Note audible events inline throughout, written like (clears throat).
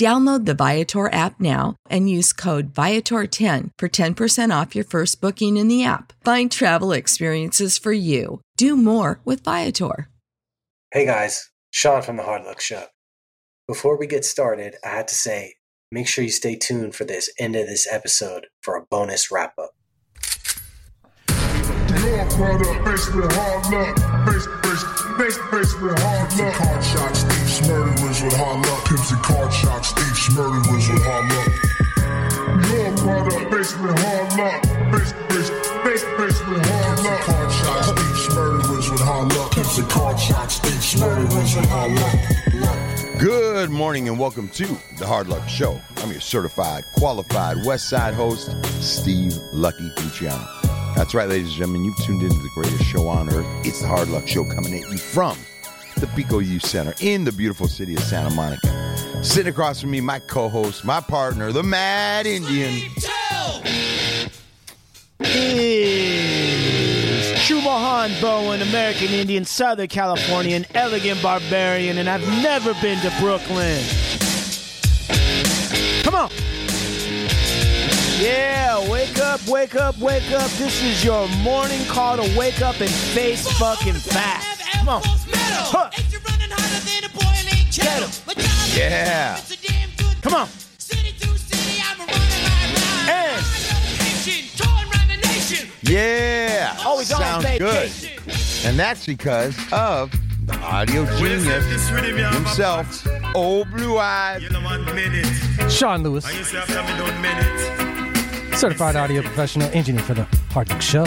Download the Viator app now and use code Viator10 for 10% off your first booking in the app. Find travel experiences for you. Do more with Viator. Hey guys, Sean from the Hard Luck Show. Before we get started, I had to say, make sure you stay tuned for this end of this episode for a bonus wrap up. Your product, basement hard luck. Base, base, base, basement hard luck. Card shots, thieves, murderers with hard luck. Pimps and card shots, thieves, murderers with hard luck. Your product, basement hard luck. Base, base, base, basement hard luck. Card shots, thieves, murderers with hard luck. Pimps and card shots, thieves, murderers with hard luck. Good morning and welcome to the Hard Luck Show. I'm your certified, qualified West Side host, Steve Lucky Luciano. That's right, ladies and gentlemen, you've tuned into the greatest show on earth. It's the Hard Luck Show coming at you from the Pico Youth Center in the beautiful city of Santa Monica. Sitting across from me, my co-host, my partner, the Mad Indian. is Chumahan Bowen, American Indian, Southern Californian, elegant barbarian, and I've never been to Brooklyn. Come on. Yeah, wake up, wake up, wake up. This is your morning call to wake up and face fucking facts. Come on. Huh. Get 'em. Yeah. Come on. And Yeah. Always on Sounds vacation. good. And that's because of the audio genius himself, old blue eyes. Sean Lewis, certified audio professional engineer for the Hard Luck Show.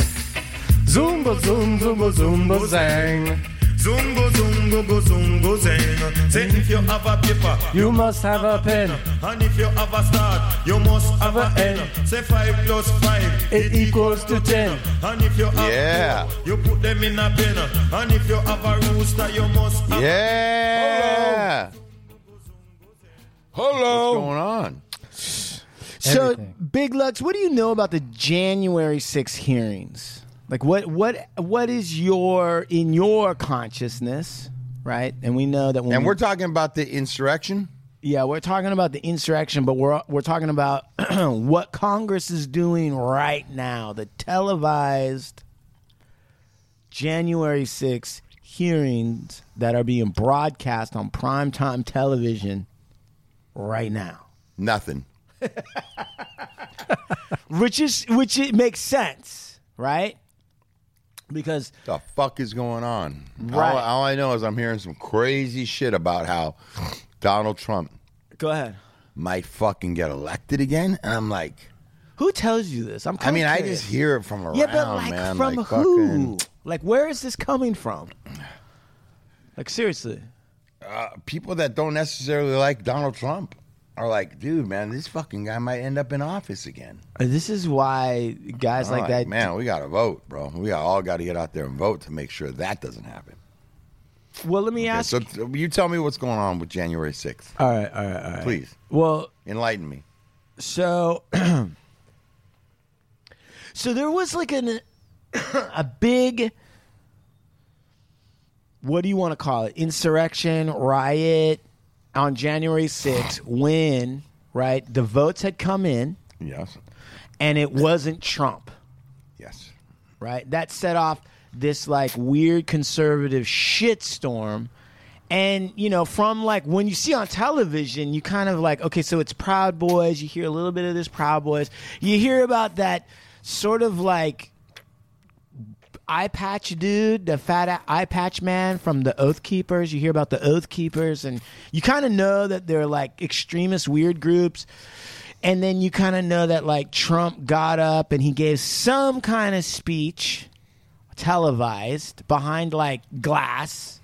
Zumba, zoom, zumba, zumba, zang. Zungo, zungo, go, zungo, zang. Say if you have a paper, You must have a pen. and if you have a start, you must have a end. Say five plus five, It equals to 10. And if you have Yeah. four, you put them in a pen. And if you have a rooster, you must have Yeah. hello. What's going on? So, Big Lucks, what do you know about the January 6 hearings? Like, what, what, what is your in your consciousness, right? And we know that when And we- we're talking about the insurrection. yeah, we're talking about the insurrection, but we're we're talking about (clears throat) what Congress is doing right now, the televised January 6 hearings that are being broadcast on primetime television right now. Nothing. (laughs) which is which it makes sense, right? Because The fuck is going on? Right. All, all I know is I'm hearing some crazy shit about how Donald Trump go ahead. might fucking get elected again. And I'm like, Who tells you this? I'm. I mean, I just hear it from around, yeah, but like man. from like who? fucking Like where is this coming from? Like seriously. uh, people that don't necessarily like Donald Trump are like, dude, man, this fucking guy might end up in office again. Uh, This is why guys I'm like that. man, we got to vote, bro. We got, all got to get out there and vote to make sure that doesn't happen. Well, let me Okay, ask. so you tell me what's going on with January 6th. all right, all right, all right. Please Well, enlighten me. so (clears throat) so there was like an (coughs) a big what do you want to call it insurrection riot on January 6th when, right, the votes had come in Yes. and it wasn't Trump, Yes. right? That set off this like weird conservative shitstorm. And, you know, from like when you see on television, you kind of like, okay, so it's Proud Boys. You hear a little bit of this Proud Boys. You hear about that sort of like eye patch dude, the fat eye patch man from the Oath Keepers. You hear about the Oath Keepers, and you kind of know that they're like extremist weird groups. And then you kind of know that like Trump got up and he gave some kind of speech, televised behind like glass.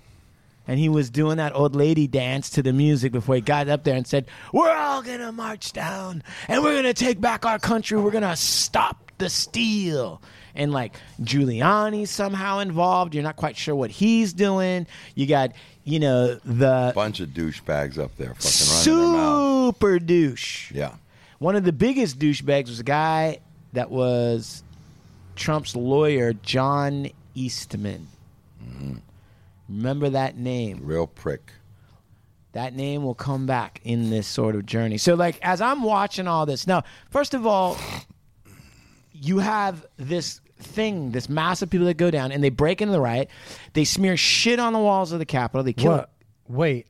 And he was doing that old lady dance to the music before he got up there and said, We're all gonna march down and we're gonna take back our country. We're gonna stop the steal. And like Giuliani's somehow involved. You're not quite sure what he's doing. You got, you know, the Bunch of douchebags up there fucking super douche. Yeah. One of the biggest douchebags was a guy that was Trump's lawyer, John Eastman. Mm-hmm. Remember that name. Real prick. That name will come back in this sort of journey. So, like, as I'm watching all this, now, first of all, you have this thing, this mass of people that go down and they break into the riot. They smear shit on the walls of the Capitol. They kill What? Wait.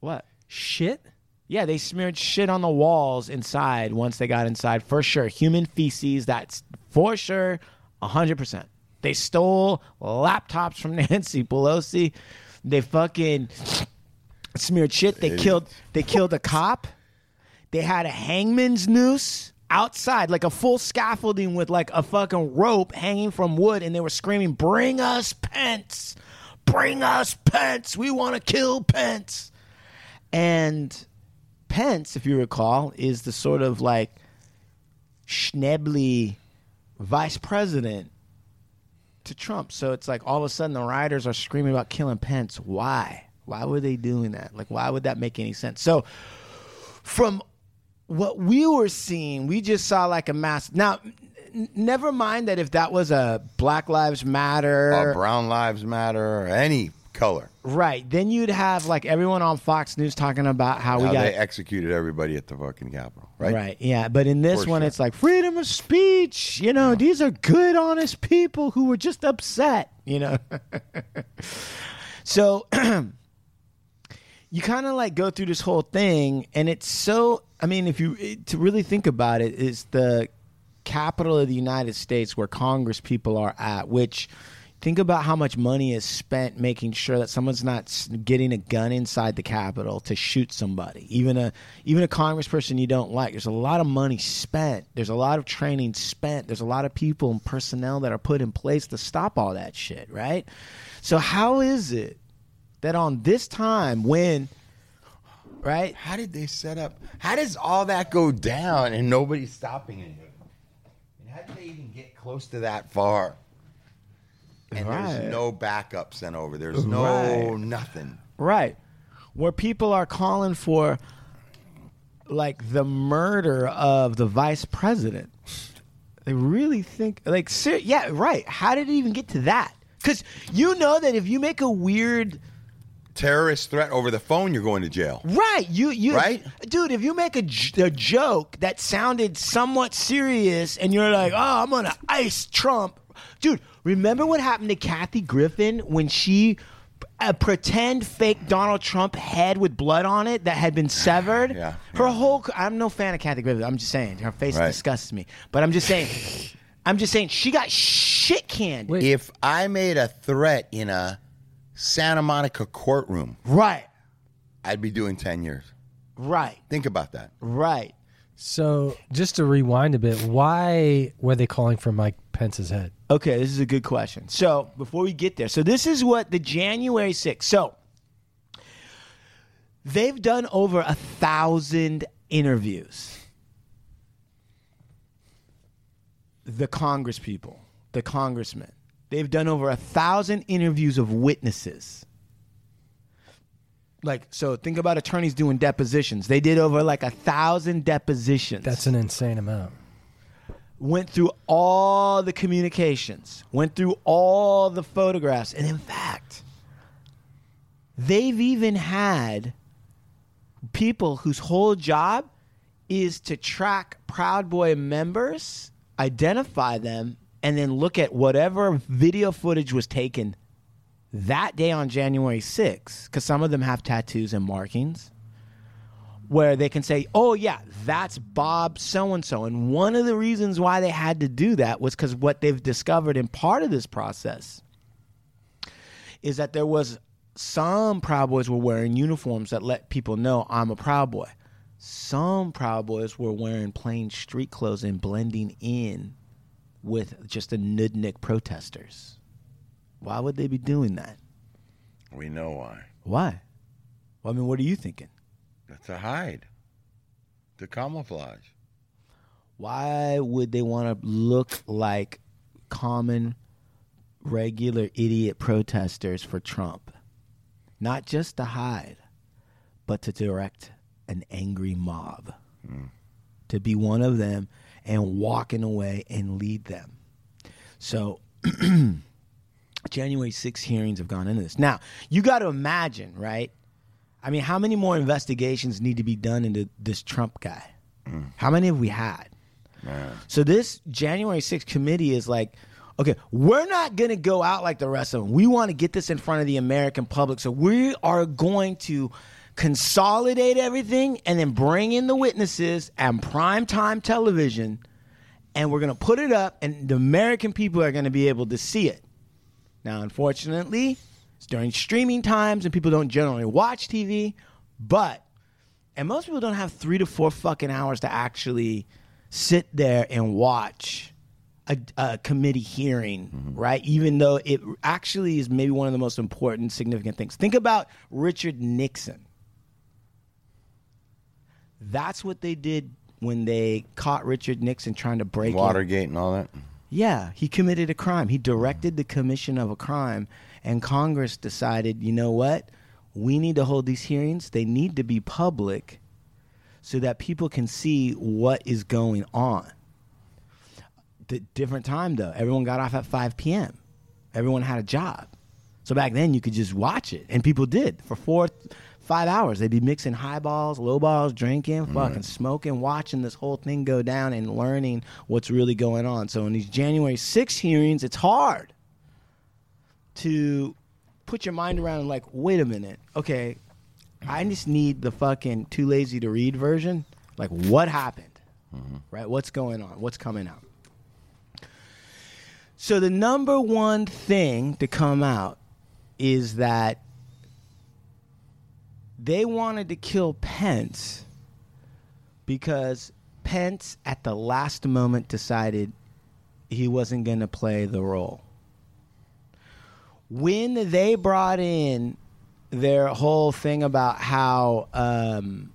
What? Shit? Yeah, they smeared shit on the walls inside once they got inside, for sure. Human feces, that's for sure, 100%. They stole laptops from (laughs) Nancy Pelosi. They fucking smeared shit. They killed they killed a cop. They had a hangman's noose outside, like a full scaffolding with like a fucking rope hanging from wood, and they were screaming, Bring us Pence! Bring us Pence! We want to kill Pence! And Pence, if you recall, is the sort of like schnebbly vice president to Trump. So it's like all of a sudden the rioters are screaming about killing Pence. Why? Why were they doing that? Like, why would that make any sense? So, from what we were seeing, we just saw like a mass. Now, n- never mind that if that was a Black Lives Matter Or Brown Lives Matter or any color. Right. Then you'd have like everyone on Fox News talking about how we How got they executed everybody at the fucking Capitol, right? Right. Yeah. But in this For one, sure. it's like freedom of speech. You know, these are good, honest people who were just upset. You know. (laughs) so (clears throat) you kind of like go through this whole thing, and it's so. I mean, if you eh, to really think about it, it, is the capital of the United States where Congress people are at, which. Think about how much money is spent making sure that someone's not getting a gun inside the Capitol to shoot somebody, even a even a congressperson you don't like. There's a lot of money spent. There's a lot of training spent. There's a lot of people and personnel that are put in place to stop all that shit, right? So how is it that on this time when right? How did they set up? How does all that go down and nobody's stopping anything? And how did they even get close to that far? And Right. there's no backup sent over. There's no Right. nothing. Right. Where people are calling for like the murder of the vice president. They really think like ser- yeah, right. How did it even get to that? Cuz you know that if you make a weird Terrorist threat over the phone, you're going to jail. Right, you you Right? dude. If you make a, j- a joke that sounded somewhat serious, and you're like, "Oh, I'm gonna ice Trump," dude. Remember what happened to Kathy Griffin when she a pretend fake Donald Trump head with blood on it that had been (sighs) severed? Yeah, Her whole. I'm no fan of Kathy Griffin. I'm just saying her face Right. disgusts me. But I'm just saying. (sighs) I'm just saying she got shit canned. If I made a threat in a Santa Monica courtroom, Right, I'd be doing 10 years. right, Think about that. right. So just to rewind a bit, why were they calling for Mike Pence's head? Okay, this is a good question. So before we get there, so this is what the January 6th. So they've done over a thousand interviews. The Congress people, the congressmen, they've done over a thousand interviews of witnesses. Like, so think about attorneys doing depositions. They did over like a thousand depositions That's an insane amount. went through all the communications, went through all the photographs, and in fact, they've even had people whose whole job is to track Proud Boy members, identify them, and then look at whatever video footage was taken that day on January 6th, because some of them have tattoos and markings, where they can say, oh, yeah, that's Bob so and so. And one of the reasons why they had to do that was because what they've discovered in part of this process is that there was some Proud Boys were wearing uniforms that let people know I'm a Proud Boy. Some Proud Boys were wearing plain street clothes and blending in with just the nudnik protesters. Why would they be doing that? We know why. Why? Well, I mean, what are you thinking? That's a hide. The camouflage. Why would they want to look like common, regular idiot protesters for Trump? Not just to hide, but to direct an angry mob. Hmm. To be one of them and walk in walking away and lead them. So, (clears throat) January 6 hearings have gone into this. Now, you got to imagine, right? I mean, how many more investigations need to be done into this Trump guy? Mm. How many have we had? So this January 6th committee is like, okay, we're not going to go out like the rest of them. We want to get this in front of the American public. So we are going to consolidate everything and then bring in the witnesses and prime time television and we're going to put it up and the American people are going to be able to see it. Now, unfortunately, it's during streaming times and people don't generally watch TV, but and most people don't have 3 to 4 fucking hours to actually sit there and watch a, a committee hearing, mm-hmm. right? Even though it actually is maybe one of the most important, significant things. Think about Richard Nixon. That's what they did when they caught Richard Nixon trying to break in. Watergate and all that. Yeah, he committed a crime. He directed the commission of a crime, and Congress decided, you know what? We need to hold these hearings. They need to be public so that people can see what is going on. The different time though. Everyone got off at 5 p.m. Everyone had a job. So back then you could just watch it, and people did for four, five hours. They'd be mixing highballs, lowballs, drinking, mm-hmm. fucking smoking, watching this whole thing go down, and learning what's really going on. So in these January 6 hearings, it's hard to put your mind around and like, wait a minute, okay, I just need the fucking too lazy to read version. Like, what happened? Mm-hmm. Right? What's going on? What's coming out? So, the number one thing to come out is that they wanted to kill Pence because Pence, at the last moment, decided he wasn't going to play the role. When they brought in their whole thing about how um,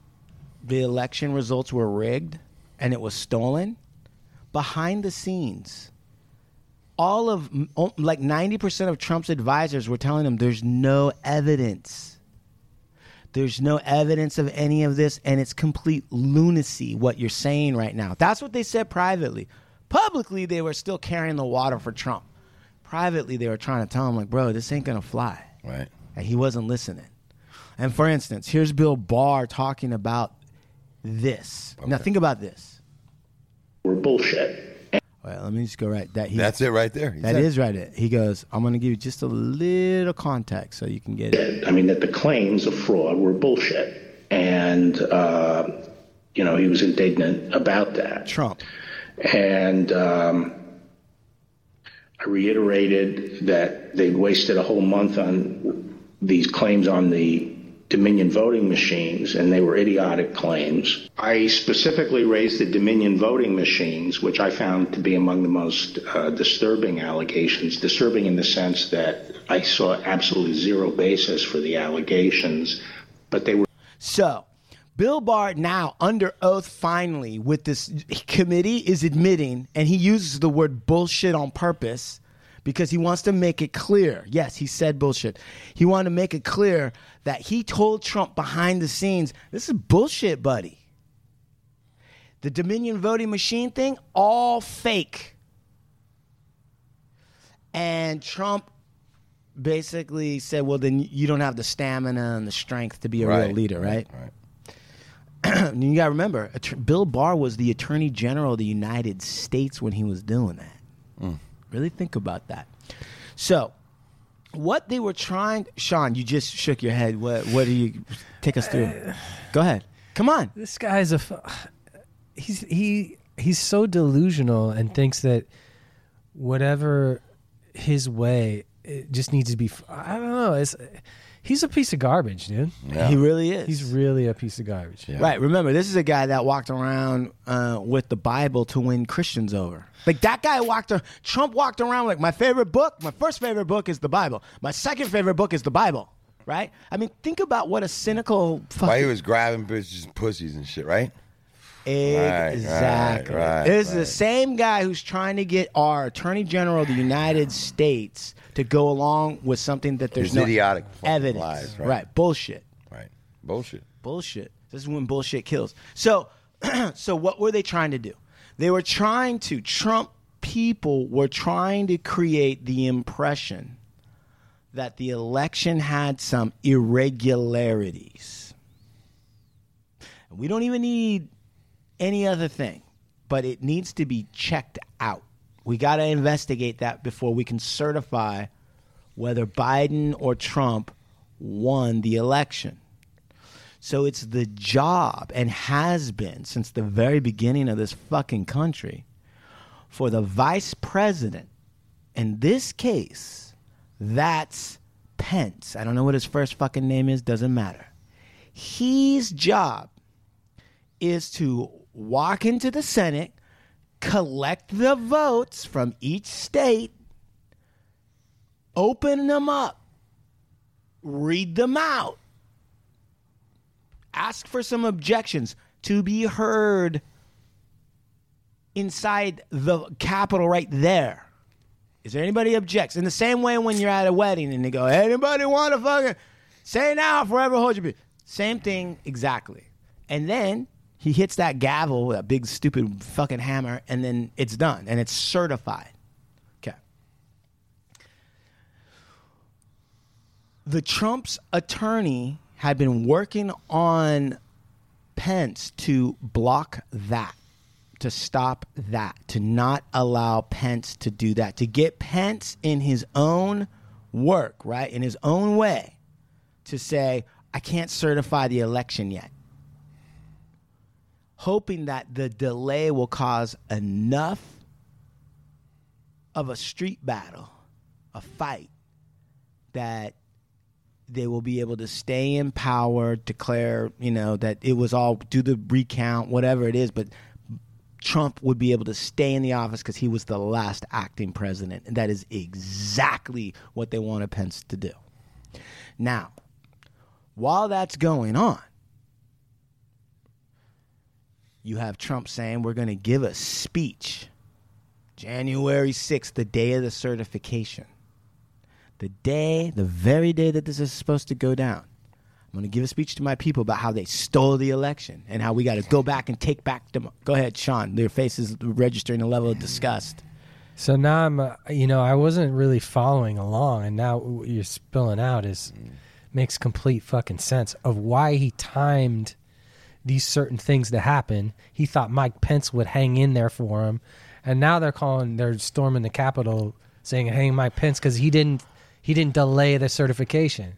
the election results were rigged and it was stolen, behind the scenes, all of like 90% of Trump's advisors were telling him there's no evidence. There's no evidence of any of this, and it's complete lunacy what you're saying right now. That's what they said privately. Publicly, they were still carrying the water for Trump. Privately, they were trying to tell him, like, bro, this ain't gonna fly. Right. And he wasn't listening. And for instance, here's Bill Barr talking about this. Now, think about this. We're bullshit. All right, let me just go right. That he, That's it right there. He That said- is right. It. He goes, I'm going to give you just a little context so you can get it. I mean, that the claims of fraud were bullshit. And, uh, you know, he was indignant about that. Trump. And um, I reiterated that they'd wasted a whole month on these claims on the Dominion voting machines, and they were idiotic claims. I specifically raised the Dominion voting machines, which I found to be among the most uh, disturbing allegations. Disturbing in the sense that I saw absolutely zero basis for the allegations, but they were So, Bill Barr now under oath finally with this committee is admitting, and he uses the word bullshit on purpose because he wants to make it clear. Yes, he said bullshit. He wanted to make it clear that he told Trump behind the scenes, this is bullshit, buddy. The Dominion voting machine thing, all fake. And Trump basically said, well, then you don't have the stamina and the strength to be a real leader, right? right. (clears throat) you got to remember, Bill Barr was the Attorney General of the United States when he was doing that. Mm. Really think about that. So, what they were trying, Sean, you just shook your head. What? What do you take us through? Go ahead. Come on. This guy's a. He's he he's so delusional and thinks that whatever his way it just needs to be. I don't know. It's he's a piece of garbage, dude. Yeah. He really is. He's really a piece of garbage. Yeah. Right. Remember, this is a guy that walked around uh, with the Bible to win Christians over. Like that guy walked. ar- Trump walked around like my favorite book. My first favorite book is the Bible. My second favorite book is the Bible. Right. I mean, think about what a cynical. Fucking, Why he was grabbing bitches and pussies and shit, right? Right, exactly. right, this is the same guy who's trying to get our Attorney General of the United States to go along with something that there's His no idiotic evidence. lies, right. right. Bullshit. Right. Bullshit. bullshit. This is when bullshit kills. So, (clears throat) so what were they trying to do? They were trying to Trump people were trying to create the impression that the election had some irregularities. We don't even need any other thing, but it needs to be checked out. We got to investigate that before we can certify whether Biden or Trump won the election. So it's the job and has been since the very beginning of this fucking country for the vice president. In this case, that's Pence. I don't know what his first fucking name is, doesn't matter. His job is to walk into the Senate, collect the votes from each state, open them up, read them out, ask for some objections to be heard inside the Capitol right there. Is there anybody objects? In the same way when you're at a wedding and they go, anybody want to fucking say now, forever hold your peace. Same thing exactly. And then he hits that gavel, with that big stupid fucking hammer, and then it's done and it's certified. Okay. The Trump's attorney had been working on Pence to block that, to stop that, to not allow Pence to do that, to get Pence in his own work, right, in his own way, to say, I can't certify the election yet. Hoping that the delay will cause enough of a street battle, a fight, that they will be able to stay in power, declare, you know, that it was all do the recount, whatever it is, but Trump would be able to stay in the office because he was the last acting president. And that is exactly what they wanted Pence to do. Now, while that's going on, you have Trump saying we're going to give a speech January 6th, the day of the certification the day, the very day that this is supposed to go down, I'm going to give a speech to my people about how they stole the election and how we got to go back and take back. Dem- go ahead, Sean. Your face is registering a level of disgust. So now I'm, uh, you know, I wasn't really following along, and now what you're spilling out is makes complete fucking sense of why he timed these certain things to happen. He thought Mike Pence would hang in there for him, and now they're calling, they're storming the Capitol, saying hang Mike Pence because he didn't, he didn't delay the certification.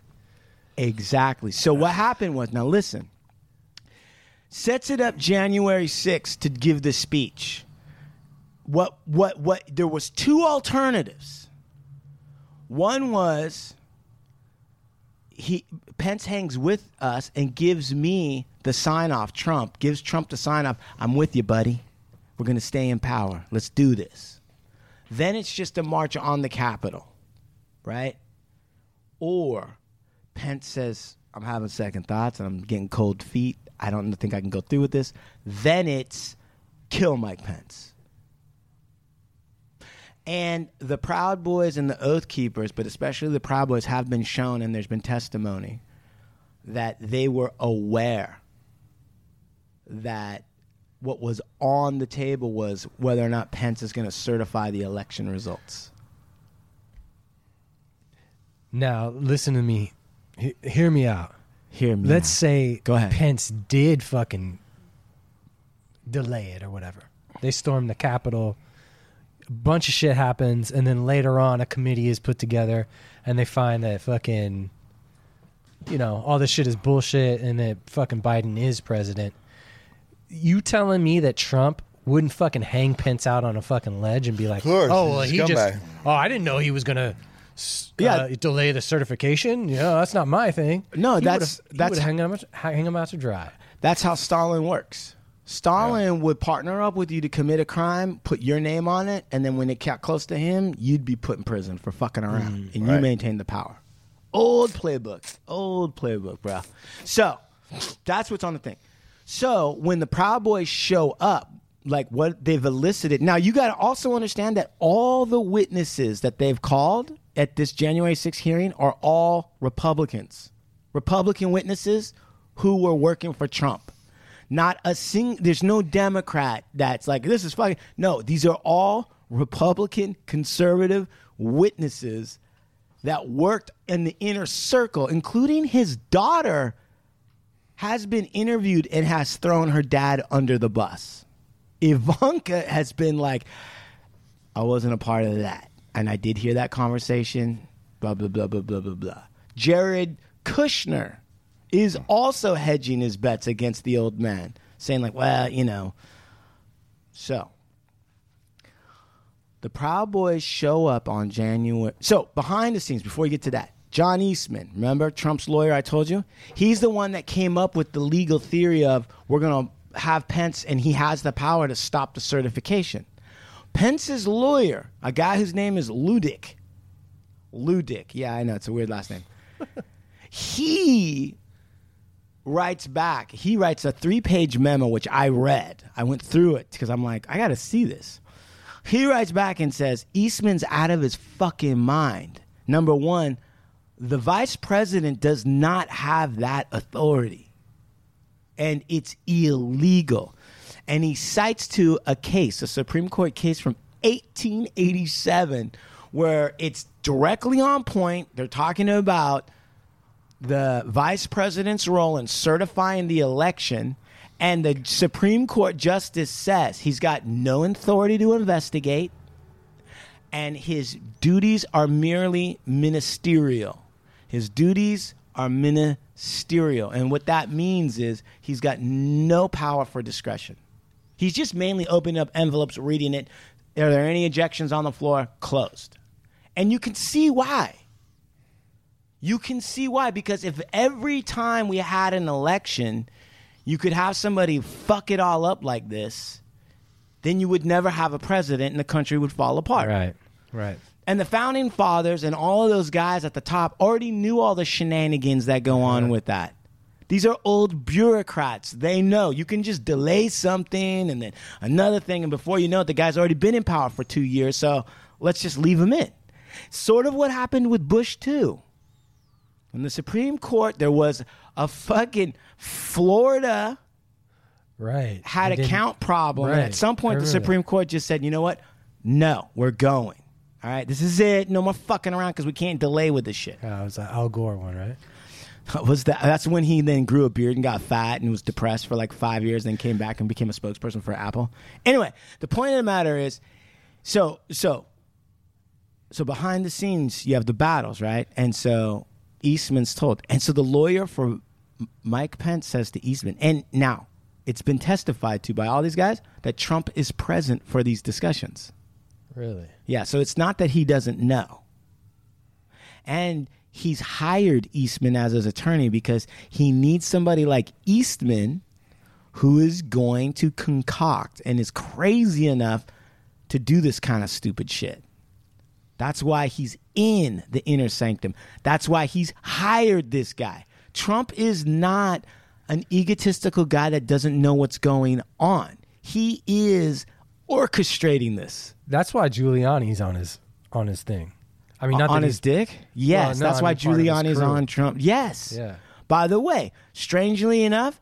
Exactly. So what happened was now listen. Sets it up January 6th to give the speech. What what what there was two alternatives. One was he Pence hangs with us and gives me the sign off Trump gives Trump the sign off I'm with you buddy. We're going to stay in power. Let's do this. Then it's just a march on the Capitol. Right? Or Pence says, I'm having second thoughts and I'm getting cold feet. I don't think I can go through with this. Then it's kill Mike Pence. And the Proud Boys and the Oath Keepers, but especially the Proud Boys, have been shown, and there's been testimony that they were aware that what was on the table was whether or not Pence is going to certify the election results. Now listen to me, He- hear me out. Hear me. let's out. say Go ahead. Pence did fucking delay it or whatever. They stormed the Capitol. A bunch of shit happens, and then later on, a committee is put together, and they find that fucking, you know, all this shit is bullshit, and that fucking Biden is president. You telling me that Trump wouldn't fucking hang Pence out on a fucking ledge and be like, course, "Oh, well, he just, scumbag. oh, I didn't know he was gonna." Yeah. uh, delay the certification. Yeah, that's not my thing. No, He that's- would've- that's- would hang him hang him out to dry. That's how Stalin works. Stalin would partner up with you to commit a crime, put your name on it, and then when it got close to him, you'd be put in prison for fucking around, mm, and you maintain the power. Old playbook, old playbook, bro. So that's what's on the thing. So when the Proud Boys show up, like what they've elicited, now you got to also understand that all the witnesses that they've called at this January 6th hearing are all Republicans, Republican witnesses who were working for Trump. Not a sing. There's no Democrat that's like this is fucking. No, these are all Republican conservative witnesses that worked in the inner circle, including his daughter, has been interviewed and has thrown her dad under the bus. Ivanka has been like, I wasn't a part of that. And I did hear that conversation, blah, blah, blah, blah, blah, blah, blah. Jared Kushner is also hedging his bets against the old man, saying, like, well, you know. So, the Proud Boys show up on January. So, behind the scenes, before you get to that, John Eastman, remember Trump's lawyer I told you? He's the one that came up with the legal theory of we're going to have Pence and he has the power to stop the certification. Pence's lawyer, a guy whose name is Luttig. Luttig. Yeah, I know. It's a weird last name. (laughs) he writes back. He writes a three page memo, which I read. I went through it because I'm like, I got to see this. He writes back and says, Eastman's out of his fucking mind. Number one, the vice president does not have that authority, and it's illegal. And he cites to a case, a Supreme Court case from 1887, where it's directly on point. They're talking about the vice president's role in certifying the election, and the Supreme Court justice says he's got no authority to investigate, and his duties are merely ministerial. His duties are ministerial, and what that means is he's got no power for discretion. He's just mainly opening up envelopes, reading it. Are there any ejections on the floor? Closed. And you can see why. You can see why. Because if every time we had an election, you could have somebody fuck it all up like this, then you would never have a president and the country would fall apart. Right. Right. And the founding fathers and all of those guys at the top already knew all the shenanigans that go on uh-huh. with that. These are old bureaucrats. They know you can just delay something and then another thing, and before you know it, the guy's already been in power for two years. So let's just leave him in. Sort of what happened with Bush too. In the Supreme Court, there was a fucking Florida Right. had I a didn't- count problem. And at some point, the Supreme Court just said, you know what? No, we're going. All right, this is it. No more fucking around because we can't delay with this shit. Yeah, it was the Al Gore one, right? (laughs) Was that? That's when he then grew a beard and got fat and was depressed for like five years, then came back and became a spokesperson for Apple. Anyway, the point of the matter is, so so so behind the scenes you have the battles, right? And so Eastman's told, and so the lawyer for Mike Pence says to Eastman, and now it's been testified to by all these guys that Trump is present for these discussions. Really? Yeah, so it's not that he doesn't know. And he's hired Eastman as his attorney because he needs somebody like Eastman who is going to concoct and is crazy enough to do this kind of stupid shit. That's why he's in the inner sanctum. That's why he's hired this guy. Trump is not an egotistical guy that doesn't know what's going on. He is orchestrating this. That's why Giuliani's on his on his thing. I mean, not on his dick? Yes, Well, no, that's I why Giuliani's on Trump. Yes. Yeah. By the way, strangely enough,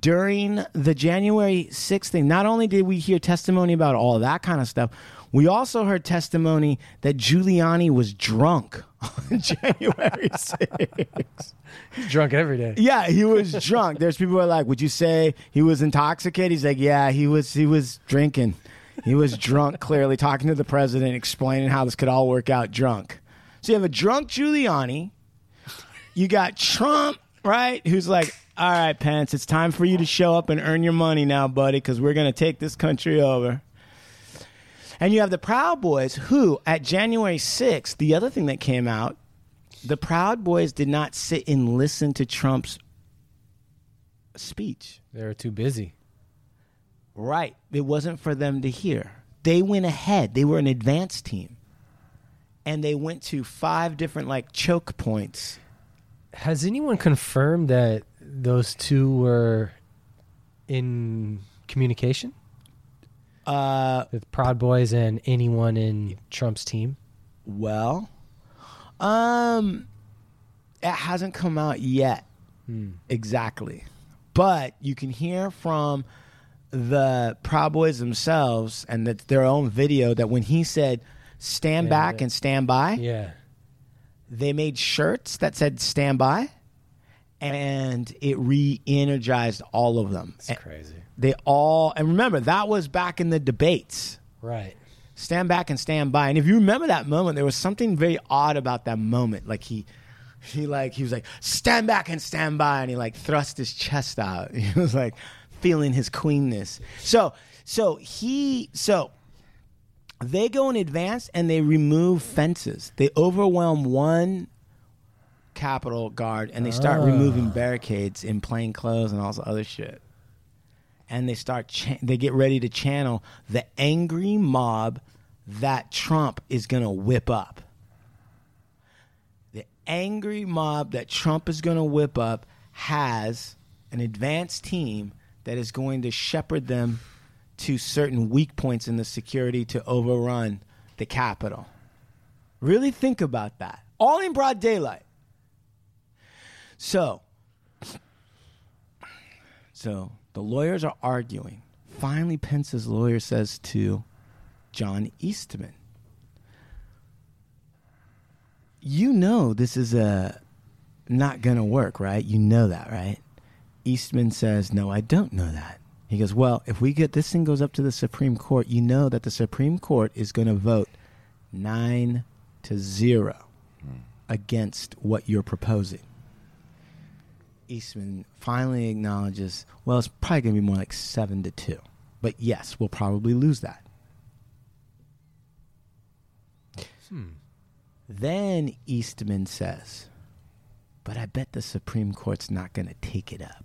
during the January 6th thing, not only did we hear testimony about all that kind of stuff, we also heard testimony that Giuliani was drunk on (laughs) January (laughs) 6th. He's drunk every day. Yeah, he was drunk. There's people who are like, "Would you say he was intoxicated?" He's like, "Yeah, he was. He was drinking. He was drunk. Clearly, talking to the president, explaining how this could all work out drunk." So you have a drunk Giuliani. You got Trump, right? Who's like, "All right, Pence, it's time for you to show up and earn your money now, buddy, because we're gonna take this country over." And you have the Proud Boys, who at January 6th, the other thing that came out, the Proud Boys did not sit and listen to Trump's speech. They were too busy. Right. It wasn't for them to hear. They went ahead. They were an advanced team. And they went to five different like choke points. Has anyone confirmed that those two were in communication? Uh with Proud Boys and anyone in Trump's team? Well, um it hasn't come out yet. Exactly. But you can hear from the Proud Boys themselves and their own video that when he said stand Yeah, back yeah. and stand by, Yeah. they made shirts that said stand by and it re-energized all of them. It's crazy. They all and remember that was back in the debates. Right. Stand back and stand by. And if you remember that moment, there was something very odd about that moment. Like he he like he was like, stand back and stand by, and he like thrust his chest out. (laughs) He was like feeling his queenness. So so he so they go in advance and they remove fences. They overwhelm one Capitol guard and they start removing ah. barricades in plain clothes and all this other shit. And they start cha- they get ready to channel the angry mob that Trump is going to whip up. The angry mob that Trump is going to whip up has an advanced team that is going to shepherd them to certain weak points in the security to overrun the Capitol. Really think about that. All in broad daylight. So, so the lawyers are arguing. Finally, Pence's lawyer says to John Eastman, "You know this is a not gonna work, right? You know that, right?" Eastman says, "No, I don't know that." He goes, "Well, if we get this thing goes up to the Supreme Court, you know that the Supreme Court is going to vote nine to zero hmm. against what you're proposing." Eastman finally acknowledges, well, it's probably going to be more like seven to two. But yes, we'll probably lose that. Hmm. Then Eastman says, but I bet the Supreme Court's not going to take it up.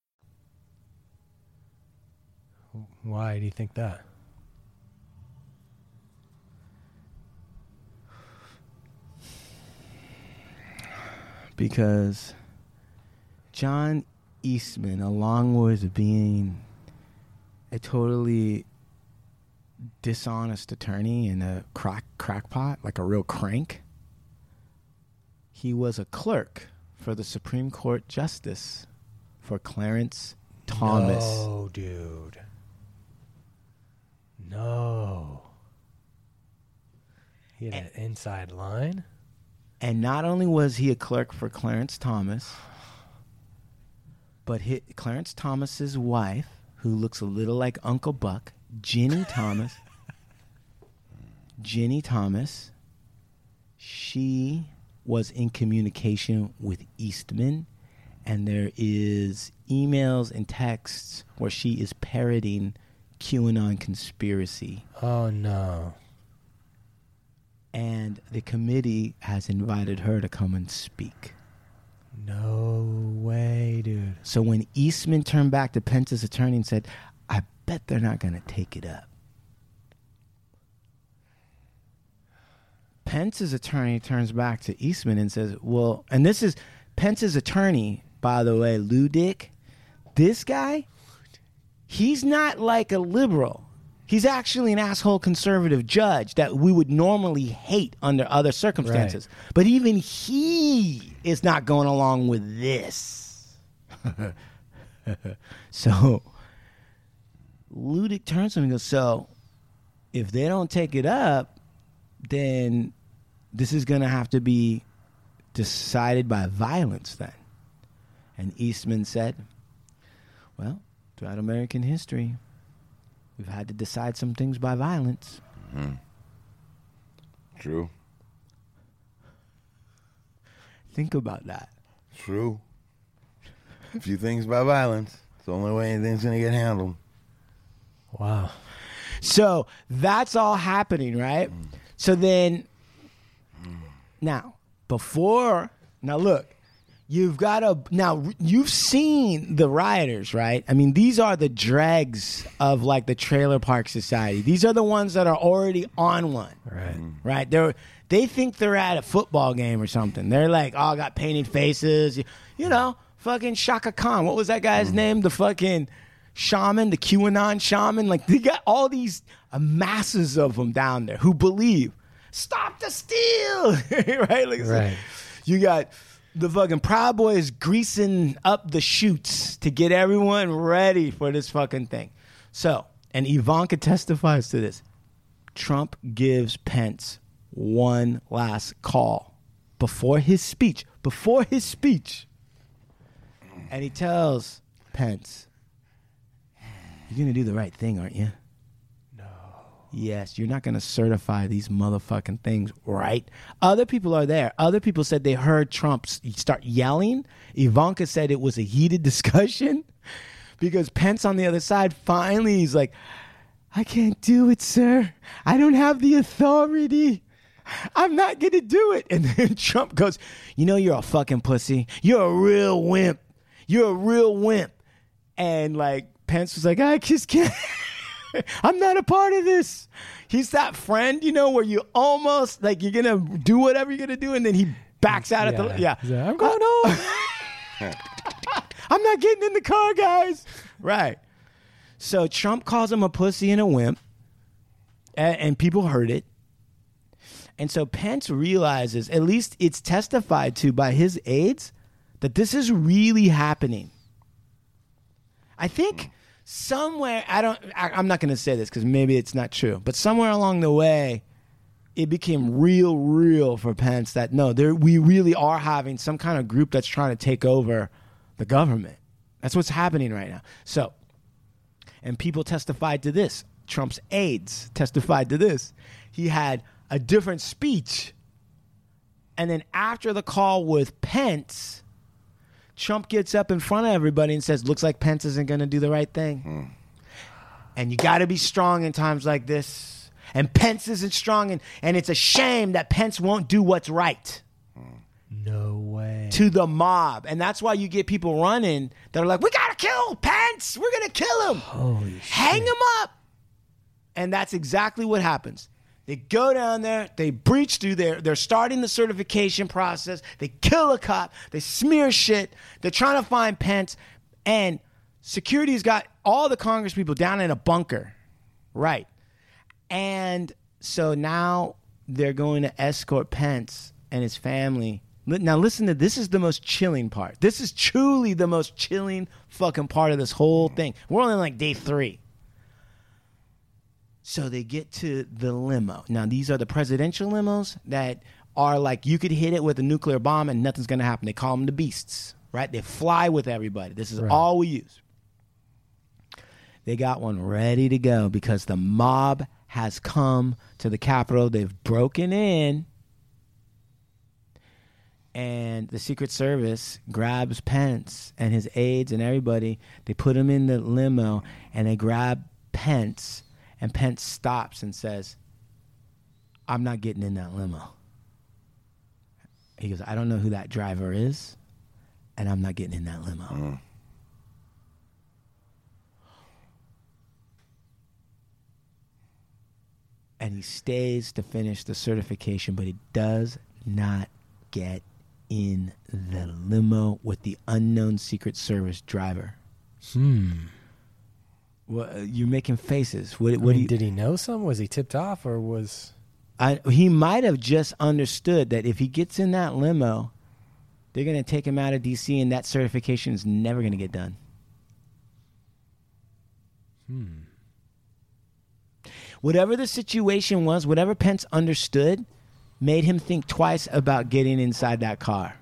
Why do you think that? Because John Eastman, along with being a totally dishonest attorney and a crack crackpot, like a real crank, he was a clerk for the Supreme Court Justice for Clarence Thomas. No, dude. No. He had an inside line. And not only was he a clerk for Clarence Thomas, but hi Clarence Thomas's wife, who looks a little like Uncle Buck, Ginni (laughs) Thomas, Ginni Thomas, she was in communication with Eastman, and there is emails and texts where she is parroting QAnon conspiracy Oh no. and the committee has invited her to come and speak. No way, dude. So when Eastman turned back to Pence's attorney and said, I bet they're not going to take it up. Pence's attorney turns back to Eastman and says, Well, and this is Pence's attorney, by the way, Luttig. This guy, he's not like a liberal. He's actually an asshole conservative judge that we would normally hate under other circumstances. But even he is not going along with this. (laughs) so Luttig turns to him and goes, So if they don't take it up, then this is going to have to be decided by violence then. And Eastman said, Well, throughout American history, we've had to decide some things by violence. Hmm. True. Think about that. True. A few things by violence. It's the only way anything's gonna get handled. Wow. So that's all happening, right? Hmm. So then, now, before, now look, you've got to, now you've seen the rioters, right? I mean, these are the dregs of like the trailer park society. These are the ones that are already on one. Right. Right? They're, they think they're at a football game or something. They're like, oh, got painted faces. You, you know, fucking Chaka Khan. What was that guy's name? The fucking shaman, the QAnon shaman. Like, they got all these uh, masses of them down there who believe, stop the steal. (laughs) right? Like, so Right. you got the fucking Proud Boys greasing up the chutes to get everyone ready for this fucking thing. So, and Ivanka testifies to this. Trump gives Pence one last call before his speech. Before his speech. And he tells Pence, You're going to do the right thing, aren't you? Yes, you're not going to certify these motherfucking things, right? Other people are there. Other people said they heard Trump start yelling. Ivanka said it was a heated (laughs) discussion because Pence on the other side finally he's like, I can't do it, sir. I don't have the authority. I'm not going to do it. And then (laughs) Trump goes, You know, you're a fucking pussy. You're a real wimp. You're a real wimp. And like, Pence was like, I just can't. (laughs) (laughs) I'm not a part of this. He's that friend, you know, where you almost like you're going to do whatever you're going to do. And then he backs out at the. Yeah. Like, I'm going uh, home. (laughs) (laughs) I'm not getting in the car, guys. Right. So Trump calls him a pussy and a wimp, and, and people heard it. And so Pence realizes, at least it's testified to by his aides, that this is really happening. I think hmm. Somewhere, I don't, I, I'm not going to say this because maybe it's not true, but somewhere along the way, it became real, real for Pence that no, there we really are having some kind of group that's trying to take over the government. That's what's happening right now. So, and people testified to this. Trump's aides testified to this. He had a different speech. And then after the call with Pence, Trump gets up in front of everybody and says, Looks like Pence isn't going to do the right thing. Hmm. And you got to be strong in times like this. And Pence isn't strong, and, and it's a shame that Pence won't do what's right hmm. No way. to the mob. And that's why you get people running that are like, we got to kill Pence. We're going to kill him. Holy shit. Hang him up. And that's exactly what happens. They go down there, they breach through there, they're starting the certification process, they kill a cop, they smear shit, they're trying to find Pence, and security's got all the Congress people down in a bunker. Right. And so now they're going to escort Pence and his family. Now listen to this is the most chilling part. This is truly the most chilling fucking part of this whole thing. We're only on like day 3. So they get to the limo. Now these are the presidential limos that are like you could hit it with a nuclear bomb and nothing's going to happen. They call them the beasts, right? They fly with everybody. This is Right. all we use. They got one ready to go because the mob has come to the Capitol. They've broken in. And the Secret Service grabs Pence and his aides and everybody. They put him in the limo and they grab Pence. And Pence stops and says, I'm not getting in that limo. He goes, I don't know who that driver is. and I'm not getting in that limo. Mm. And he stays to finish the certification, but he does not get in the limo with the unknown Secret Service driver. Hmm. Well, uh, you're making faces. What, I mean, you, did he know some? Was he tipped off, or was? I, he might have just understood that if he gets in that limo, they're going to take him out of DC, and that certification is never going to get done. Hmm. Whatever the situation was, whatever Pence understood, made him think twice about getting inside that car.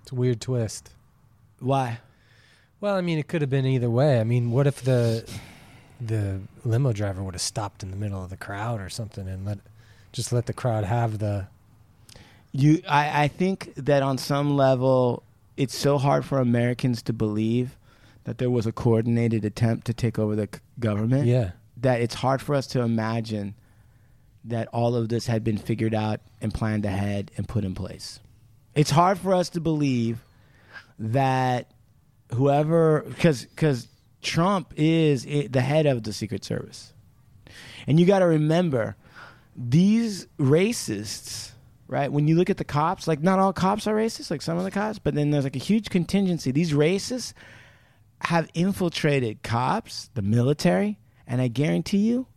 It's a weird twist. Why? Well, I mean, it could have been either way. I mean, what if the the limo driver would have stopped in the middle of the crowd or something and let just let the crowd have the You, I, I think that on some level, it's so hard for Americans to believe that there was a coordinated attempt to take over the c- government. yeah. that it's hard for us to imagine that all of this had been figured out and planned ahead and put in place. It's hard for us to believe that whoever because because Trump is i the head of the Secret Service, and you got to remember these racists. Right when you look at the cops, like not all cops are racist, like some of the cops, but then there's like a huge contingency. These racists have infiltrated cops, the military, and I guarantee you,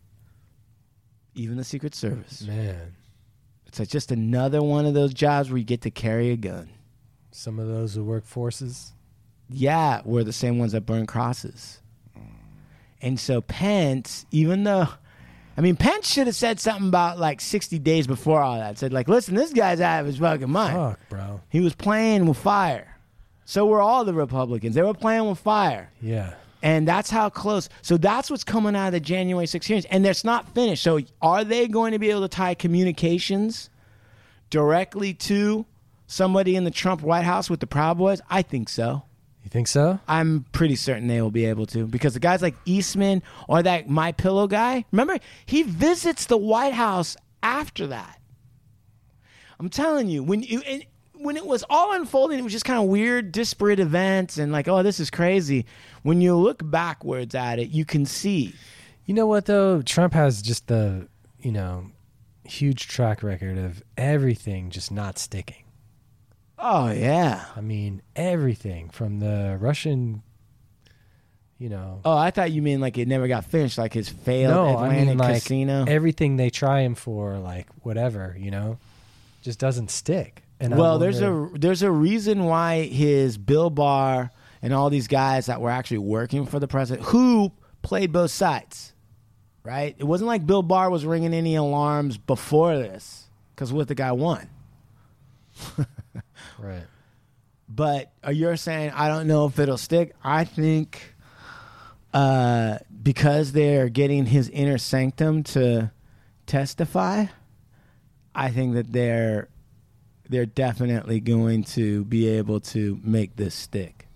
even the Secret Service. Man, It's like just another one of those jobs where you get to carry a gun. Some of those who work forces. Yeah, we're the same ones that burned crosses. And so Pence, even though, I mean, Pence should have said something about like 60 days before all that. Said, like, listen, this guy's out of his fucking mind. Fuck, bro. He was playing with fire. So were all the Republicans. They were playing with fire. Yeah. And that's how close. So that's what's coming out of the January 6th hearings. And it's not finished. So are they going to be able to tie communications directly to somebody in the Trump White House with the Proud Boys? I think so. You think so? I'm pretty certain they will be able to because the guys like Eastman or that My Pillow guy, remember he visits the White House after that. I'm telling you, when you and when it was all unfolding, it was just kind of weird, disparate events, and like, oh, this is crazy. When you look backwards at it, you can see. You know what though? Trump has just the you know huge track record of everything just not sticking. Oh yeah. I mean everything from the Russian. You know. Oh, I thought you mean like it never got finished, like his failed no, I mean like casino. everything they try him for, like whatever, you know, just doesn't stick. And well, there's a there's a reason why his Bill Barr and all these guys that were actually working for the president who played both sides, right? It wasn't like Bill Barr was ringing any alarms before this because what the guy won. (laughs) right. But uh, you're saying I don't know if it'll stick. I think uh, because they're getting his inner sanctum to testify, I think that they're they're definitely going to be able to make this stick.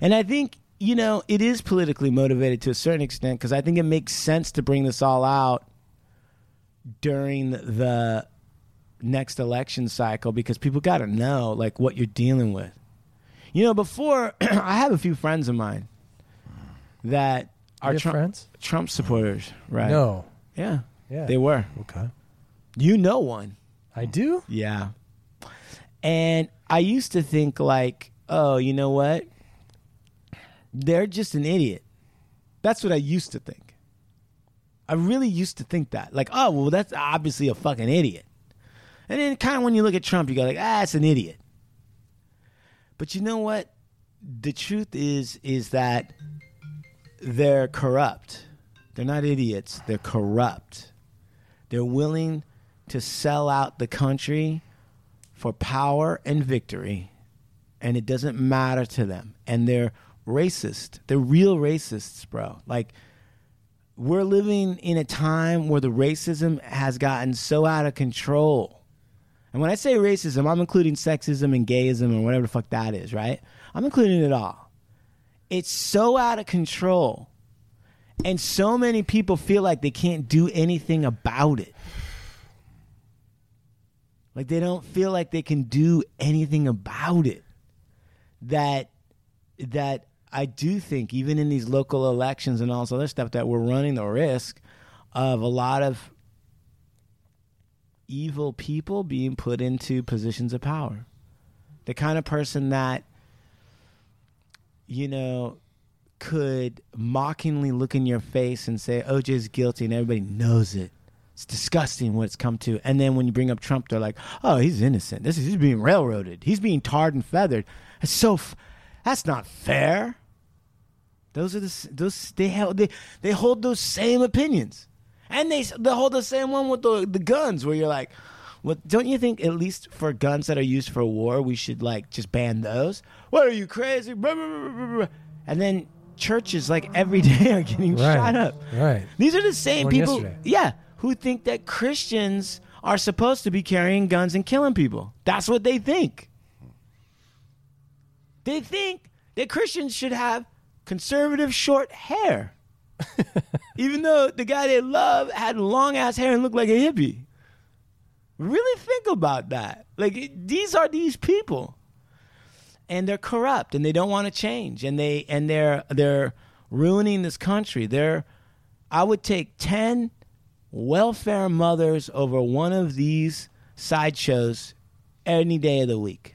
And I think you know it is politically motivated to a certain extent because I think it makes sense to bring this all out during the next election cycle because people got to know like what you're dealing with. You know, before (clears throat) I have a few friends of mine that are Trump, friends? Trump supporters, right? No. Yeah. Yeah. They were. Okay. You know one. I do? Yeah. And I used to think like, oh, you know what? They're just an idiot. That's what I used to think. I really used to think that. Like, oh, well, that's obviously a fucking idiot. And then kind of when you look at Trump, you go like, ah, it's an idiot. But you know what? The truth is is that they're corrupt. They're not idiots. They're corrupt. They're willing to sell out the country for power and victory, and it doesn't matter to them. And they're racist. They're real racists, bro. Like, we're living in a time where the racism has gotten so out of control. And when I say racism, I'm including sexism and gayism and whatever the fuck that is, right? I'm including it all. It's so out of control. And so many people feel like they can't do anything about it. Like they don't feel like they can do anything about it. That that I do think even in these local elections and all this other stuff that we're running the risk of a lot of evil people being put into positions of power. The kind of person that you know could mockingly look in your face and say oh, OJ is guilty and everybody knows it. It's disgusting what it's come to. And then when you bring up Trump, they're like, "Oh, he's innocent. This is he's being railroaded. He's being tarred and feathered." It's so f- that's not fair. Those are the those they held they they hold those same opinions, and they they hold the same one with the the guns. Where you're like, what? Don't you think at least for guns that are used for war, we should like just ban those? What are you crazy? Blah, blah, blah, blah, blah. And then churches like every (laughs) day are getting Right. shot up. Right. These are the same One people, yesterday. yeah, who think that Christians are supposed to be carrying guns and killing people. That's what they think. They think that Christians should have conservative short hair. (laughs) Even though the guy they love had long ass hair and looked like a hippie. Really think about that. Like these are these people. And they're corrupt and they don't want to change and they and they're they're ruining this country. They're I would take 10 welfare mothers over one of these sideshows any day of the week.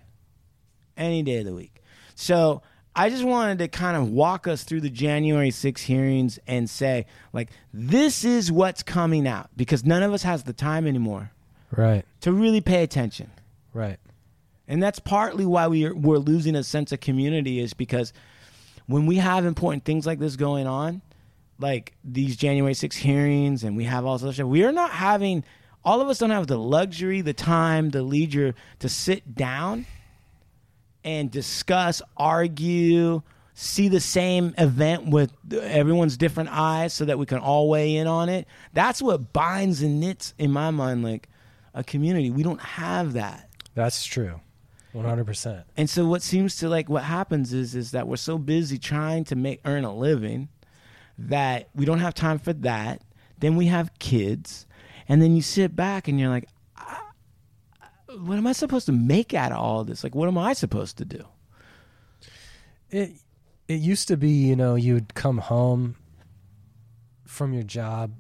Any day of the week. So I just wanted to kind of walk us through the January 6 hearings and say, like, this is what's coming out because none of us has the time anymore Right. to really pay attention. Right. And that's partly why we are, we're losing a sense of community is because when we have important things like this going on, like these January 6 hearings and we have all this other stuff, we are not having, all of us don't have the luxury, the time, the leisure to sit down and discuss, argue, see the same event with everyone's different eyes so that we can all weigh in on it. That's what binds and knits, in my mind, like a community. We don't have that. That's true. 100%. And so what seems to like what happens is is that we're so busy trying to make earn a living that we don't have time for that. Then we have kids, and then you sit back and you're like, "Ah, what am I supposed to make out of all this? Like, what am I supposed to do? It it used to be, you know, you'd come home from your job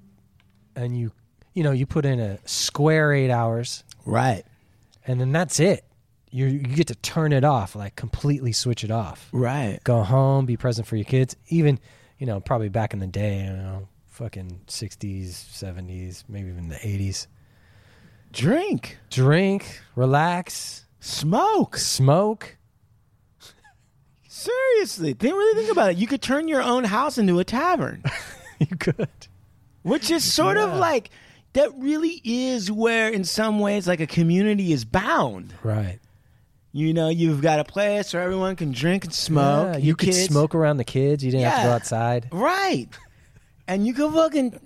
and you you know, you put in a square 8 hours Right. and then that's it. You you get to turn it off, like completely switch it off. Right. Go home, be present for your kids. Even, you know, probably back in the day, you know, fucking 60s, 70s, maybe even the 80s. Drink, Drink, relax, smoke. smoke. Seriously, think really think about it. You could turn your own house into a tavern. (laughs) you could. which is sort of like that really is where in some ways like a community is bound Right. you know you've got a place where everyone can drink and smoke Yeah, your you could kids- smoke around the kids. You didn't have to go Yeah. outside. right and you can fucking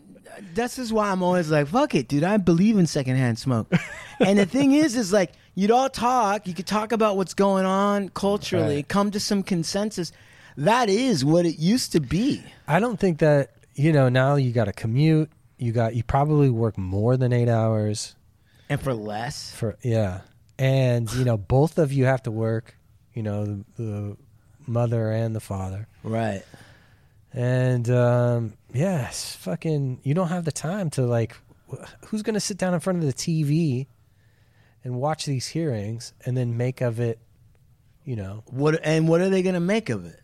that's just why i'm always like fuck it dude. I believe in secondhand smoke. (laughs) And the thing is is like you'd all talk you could talk about what's going on culturally Right. come to some consensus. That is what it used to be. I don't think that you know now you got to commute. You got you probably work more than eight hours. And for less? For yeah, and you know both of you have to work. You know the, the mother and the father, right and um, yes, fucking you don't have the time to like. Who's gonna sit down in front of the TV and watch these hearings and then make of it? You know, what and what are they gonna make of it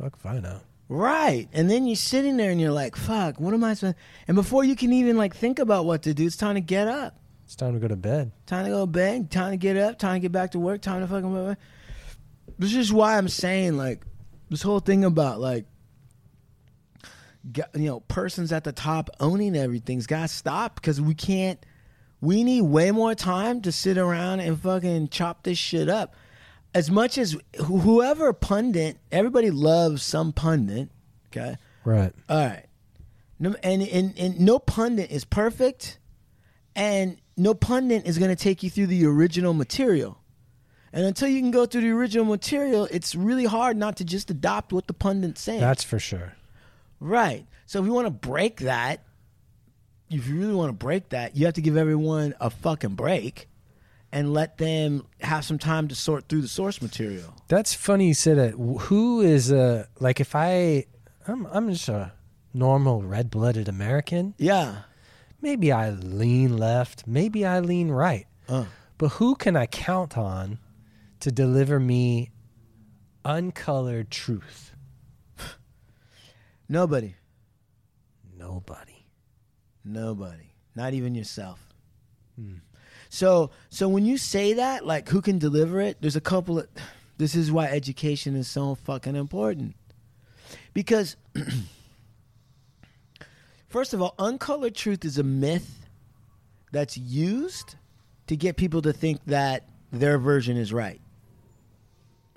fuck if I know. Right. And then you're sitting there and you're like, fuck, what am I supposed And before you can even like think about what to do, it's time to get up. It's time to go to bed. Time to go to bed, time to get up, time to get back to work, time to fucking This is why I'm saying like this whole thing about like you know, persons at the top owning everything's got to stop because we can't we need way more time to sit around and fucking chop this shit up. As much as wh- whoever pundit, everybody loves some pundit, okay? Right. All right. No, and, and, and no pundit is perfect, and no pundit is going to take you through the original material. And until you can go through the original material, it's really hard not to just adopt what the pundit's saying. That's for sure. Right. So if you want to break that, if you really want to break that, you have to give everyone a fucking break and let them have some time to sort through the source material. That's funny you said it. Who is a like if I I'm I'm just a normal red-blooded American. Yeah. Maybe I lean left, maybe I lean right. Uh. But who can I count on to deliver me uncolored truth? Nobody. Nobody. Nobody. Not even yourself. Hmm. So so when you say that, like who can deliver it, there's a couple of this is why education is so fucking important. Because (clears throat) first of all, uncolored truth is a myth that's used to get people to think that their version is right.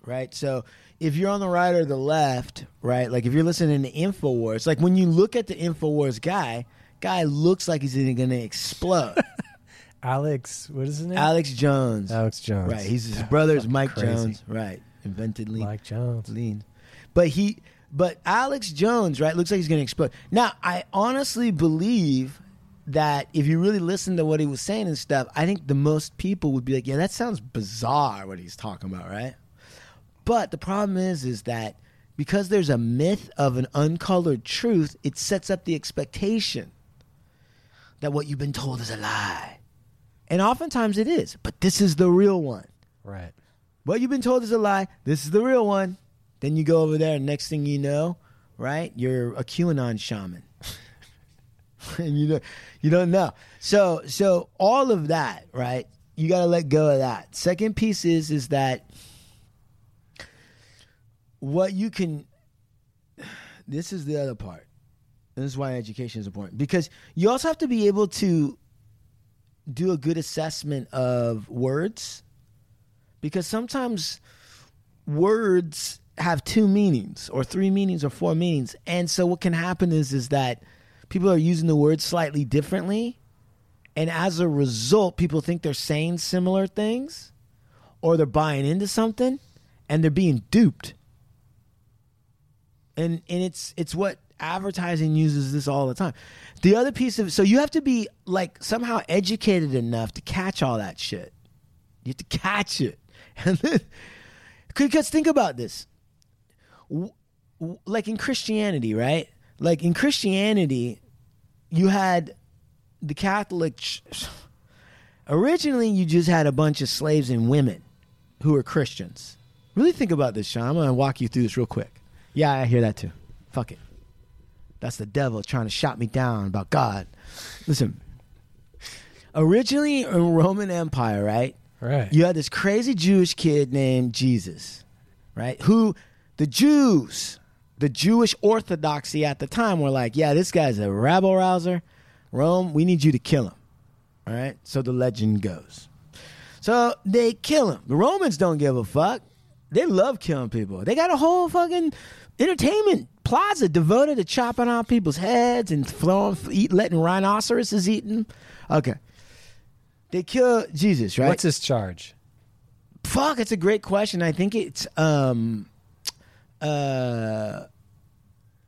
Right? So if you're on the right or the left, right? Like if you're listening to InfoWars, like when you look at the InfoWars guy, guy looks like he's going to explode. (laughs) Alex, what is his name? Alex Jones. Alex Jones. Right. He's his brother's Mike Crazy. Jones. Right. Invented lean. Mike Jones. Lean. But he but Alex Jones, right, looks like he's gonna explode. Now, I honestly believe that if you really listen to what he was saying and stuff, I think the most people would be like, Yeah, that sounds bizarre what he's talking about, right? But the problem is is that because there's a myth of an uncolored truth, it sets up the expectation that what you've been told is a lie. And oftentimes it is, but this is the real one. Right. What you've been told is a lie. This is the real one. Then you go over there, and next thing you know, right, you're a QAnon shaman, (laughs) and you don't you don't know. So so all of that, right? You got to let go of that. Second piece is is that what you can. This is the other part. This is why education is important because you also have to be able to do a good assessment of words because sometimes words have two meanings or three meanings or four meanings and so what can happen is is that people are using the word slightly differently and as a result people think they're saying similar things or they're buying into something and they're being duped and and it's it's what advertising uses this all the time. The other piece of so you have to be like somehow educated enough to catch all that shit. You have to catch it, (laughs) and then because think about this, like in Christianity, right? Like in Christianity, you had the Catholic. Ch- Originally, you just had a bunch of slaves and women who were Christians. Really think about this, Sean. I'm gonna walk you through this real quick. Yeah, I hear that too. Fuck it. That's the devil trying to shot me down about God. Listen, originally in Roman Empire, right? Right. You had this crazy Jewish kid named Jesus, right? Who the Jews, the Jewish orthodoxy at the time were like, yeah, this guy's a rabble rouser. Rome, we need you to kill him. All right? So the legend goes. So they kill him. The Romans don't give a fuck. They love killing people. They got a whole fucking entertainment plaza devoted to chopping off people's heads and throwing, eat, letting rhinoceroses eat them. Okay. They kill Jesus, right? What's his charge? Fuck, it's a great question. I think it's um uh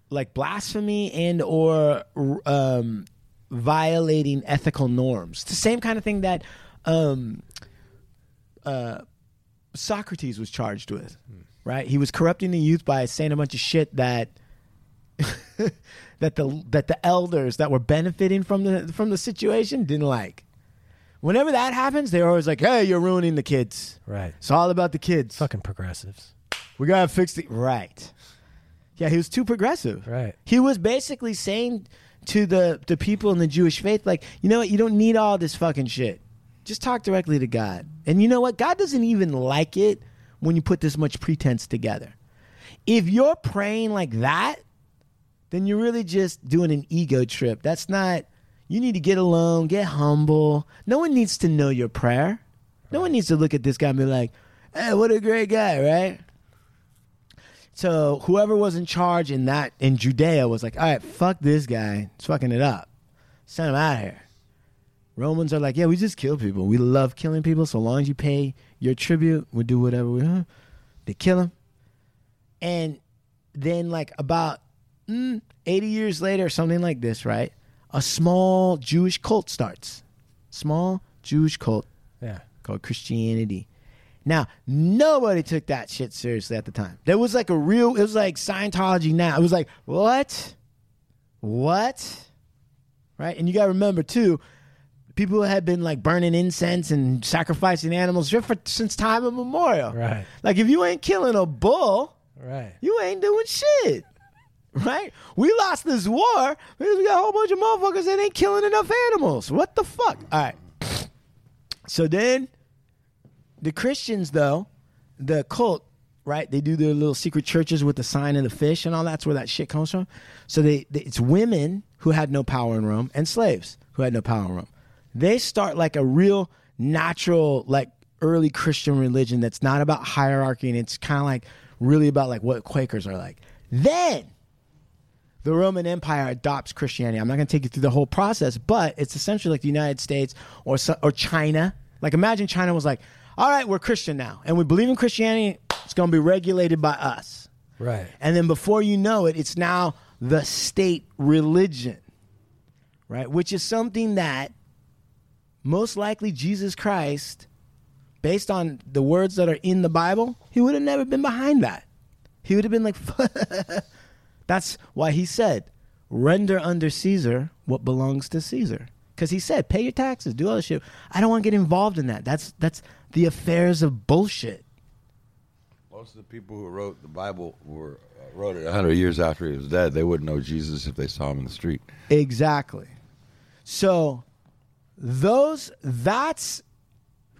like blasphemy and or um violating ethical norms. It's the same kind of thing that um uh Socrates was charged with. Right? He was corrupting the youth by saying a bunch of shit that (laughs) that the that the elders that were benefiting from the from the situation didn't like. Whenever that happens, they're always like, "Hey, you're ruining the kids." Right. It's all about the kids. Fucking progressives. We gotta fix the right. Yeah, he was too progressive. Right. He was basically saying to the the people in the Jewish faith, like, you know what, you don't need all this fucking shit. Just talk directly to God. And you know what? God doesn't even like it when you put this much pretense together. If you're praying like that, then you're really just doing an ego trip. That's not you need to get alone, get humble. No one needs to know your prayer. No one needs to look at this guy and be like, hey, what a great guy, right? So whoever was in charge in that in Judea was like, all right, fuck this guy. He's fucking it up. Send him out of here. Romans are like, yeah, we just kill people. We love killing people. So long as you pay your tribute, we'll do whatever we want. They kill him. And then, like, about mm, 80 years later, something like this, right? A small Jewish cult starts. Small Jewish cult. Yeah. called Christianity. Now, nobody took that shit seriously at the time. There was like a real, it was like Scientology now. It was like, what? What? Right? And you got to remember, too, people had been like burning incense and sacrificing animals for, since time immemorial. Right. Like, if you ain't killing a bull, Right. you ain't doing shit. Right? We lost this war because we got a whole bunch of motherfuckers that ain't killing enough animals. What the fuck? All right. So then the Christians, though, the cult, right? They do their little secret churches with the sign of the fish and all that's where that shit comes from. So they, they it's women who had no power in Rome and slaves who had no power in Rome. They start like a real natural, like early Christian religion that's not about hierarchy and it's kind of like really about like what Quakers are like. Then the Roman Empire adopts Christianity. I'm not going to take you through the whole process, but it's essentially like the United States or or China. Like imagine China was like, "All right, we're Christian now, and we believe in Christianity. It's going to be regulated by us." Right. And then before you know it, it's now the state religion, right? Which is something that most likely Jesus Christ, based on the words that are in the Bible, he would have never been behind that. He would have been like, (laughs) that's why he said, render under Caesar what belongs to Caesar. Because he said, pay your taxes, do all this shit. I don't want to get involved in that. That's that's the affairs of bullshit. Most of the people who wrote the Bible were uh, wrote it hundred years after he was dead. They wouldn't know Jesus if they saw him in the street. Exactly. So those that's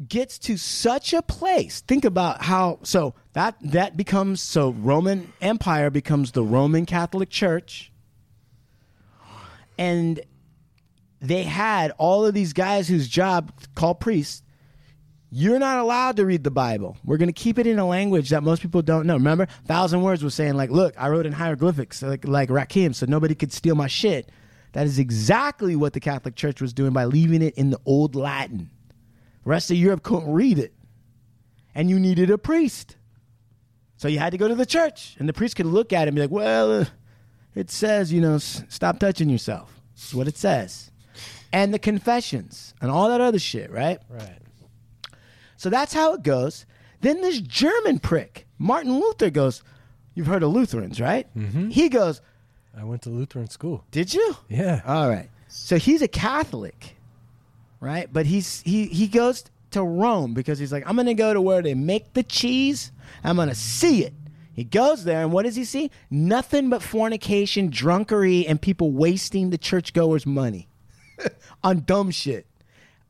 gets to such a place. Think about how so that that becomes so Roman Empire becomes the Roman Catholic Church. And they had all of these guys whose job called priests you're not allowed to read the Bible. We're going to keep it in a language that most people don't know. Remember, Thousand Words was saying like, "Look, I wrote in hieroglyphics like like Rakim, so nobody could steal my shit." That is exactly what the Catholic Church was doing by leaving it in the old Latin. The rest of Europe couldn't read it, and you needed a priest, so you had to go to the church, and the priest could look at it and be like, "Well, uh, it says, you know, stop touching yourself." That's what it says, and the confessions and all that other shit, right? Right. So that's how it goes. Then this German prick, Martin Luther, goes, You've heard of Lutherans, right? Mm-hmm. He goes, I went to Lutheran school. Did you? Yeah. All right. So he's a Catholic, right? But he's he he goes to Rome because he's like, I'm gonna go to where they make the cheese. I'm gonna see it. He goes there, and what does he see? Nothing but fornication, drunkery, and people wasting the churchgoers' money (laughs) on dumb shit.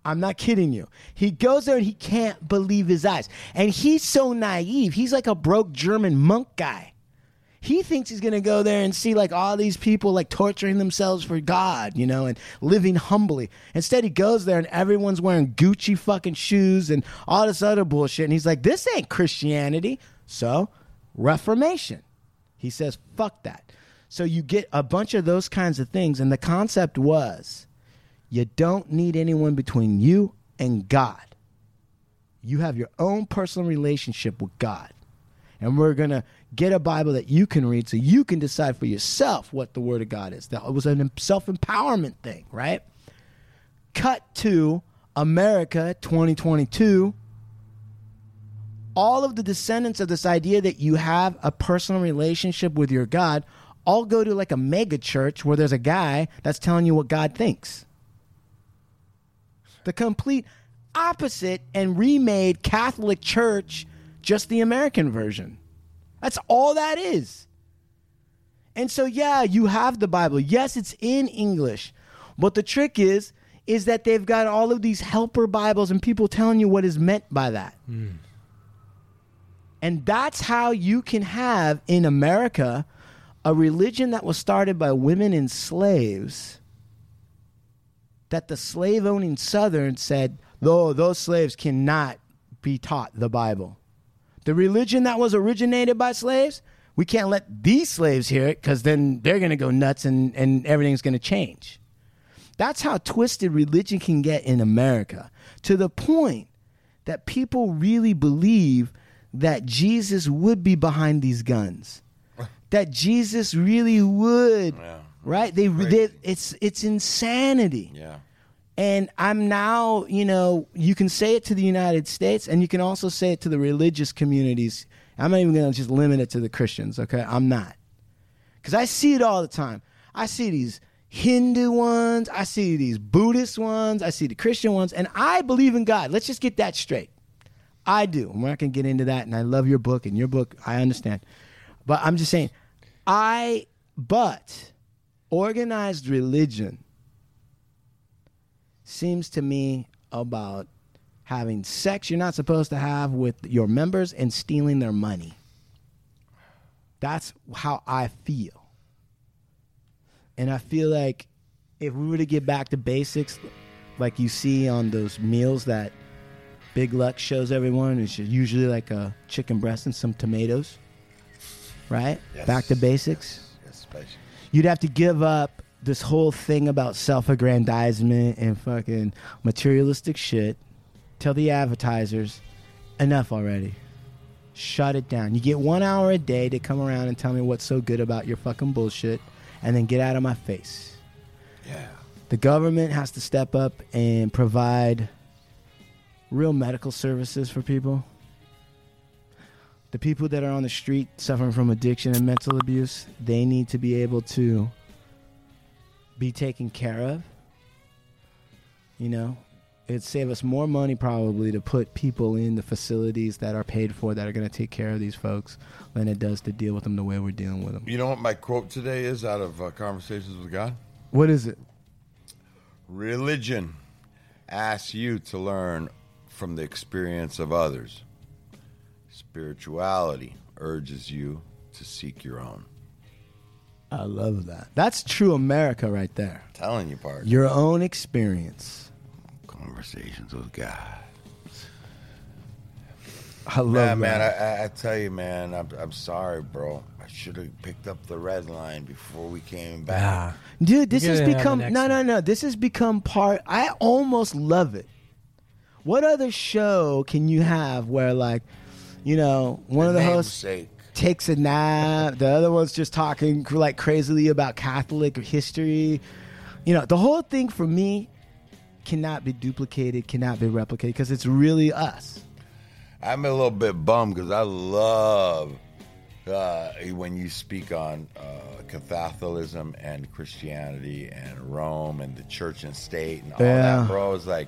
I'm not kidding you. He goes there and he can't believe his eyes. And he's so naive. He's like a broke German monk guy. He thinks he's going to go there and see like all these people like torturing themselves for God, you know, and living humbly. Instead, he goes there and everyone's wearing Gucci fucking shoes and all this other bullshit. And he's like, this ain't Christianity. So, Reformation. He says, fuck that. So, you get a bunch of those kinds of things. And the concept was you don't need anyone between you and God. You have your own personal relationship with God. And we're going to get a Bible that you can read so you can decide for yourself what the Word of God is. That was a self empowerment thing, right? Cut to America 2022. All of the descendants of this idea that you have a personal relationship with your God all go to like a mega church where there's a guy that's telling you what God thinks the complete opposite and remade Catholic Church, just the American version. That's all that is. And so, yeah, you have the Bible. Yes, it's in English. But the trick is, is that they've got all of these helper Bibles and people telling you what is meant by that. Hmm. And that's how you can have in America a religion that was started by women and slaves that the slave owning Southern said, though those slaves cannot be taught the Bible. The religion that was originated by slaves, we can't let these slaves hear it because then they're going to go nuts and, and everything's going to change. That's how twisted religion can get in America to the point that people really believe that Jesus would be behind these guns. (laughs) That Jesus really would, right? They, they, it's it's insanity. Yeah. And I'm now, you know, you can say it to the United States and you can also say it to the religious communities. I'm not even going to just limit it to the Christians, okay? I'm not. Because I see it all the time. I see these Hindu ones, I see these Buddhist ones, I see the Christian ones, and I believe in God. Let's just get that straight. I do. We're not going to get into that, and I love your book, and your book, I understand. But I'm just saying, I, but organized religion seems to me about having sex you're not supposed to have with your members and stealing their money. That's how I feel. And I feel like if we were to get back to basics, like you see on those meals that Big Luck shows everyone, it's usually like a chicken breast and some tomatoes, right? Yes. Back to basics. Yes, spicy. You'd have to give up this whole thing about self-aggrandizement and fucking materialistic shit. Tell the advertisers, enough already. Shut it down. You get one hour a day to come around and tell me what's so good about your fucking bullshit, and then get out of my face. Yeah. The government has to step up and provide real medical services for people. The people that are on the street suffering from addiction and mental abuse, they need to be able to be taken care of. You know, it'd save us more money probably to put people in the facilities that are paid for that are going to take care of these folks than it does to deal with them the way we're dealing with them. You know what my quote today is out of uh, Conversations with God? What is it? Religion asks you to learn from the experience of others. Spirituality urges you to seek your own. I love that. That's true America right there. Telling you, part. Your own experience. Conversations with God. I love Yeah, that. man. I, I, I tell you, man. I'm, I'm sorry, bro. I should have picked up the red line before we came back. Dude, this has get it on the become no, one. no, no. This has become part. I almost love it. What other show can you have where, like, you know, one of the hosts Namesake. Takes a nap, the other one's just talking like crazily about Catholic history. You know, the whole thing for me cannot be duplicated, cannot be replicated because it's really us. I'm a little bit bummed because I love uh, when you speak on uh, Catholicism and Christianity and Rome and the church and state and all Yeah. that, bro. It's like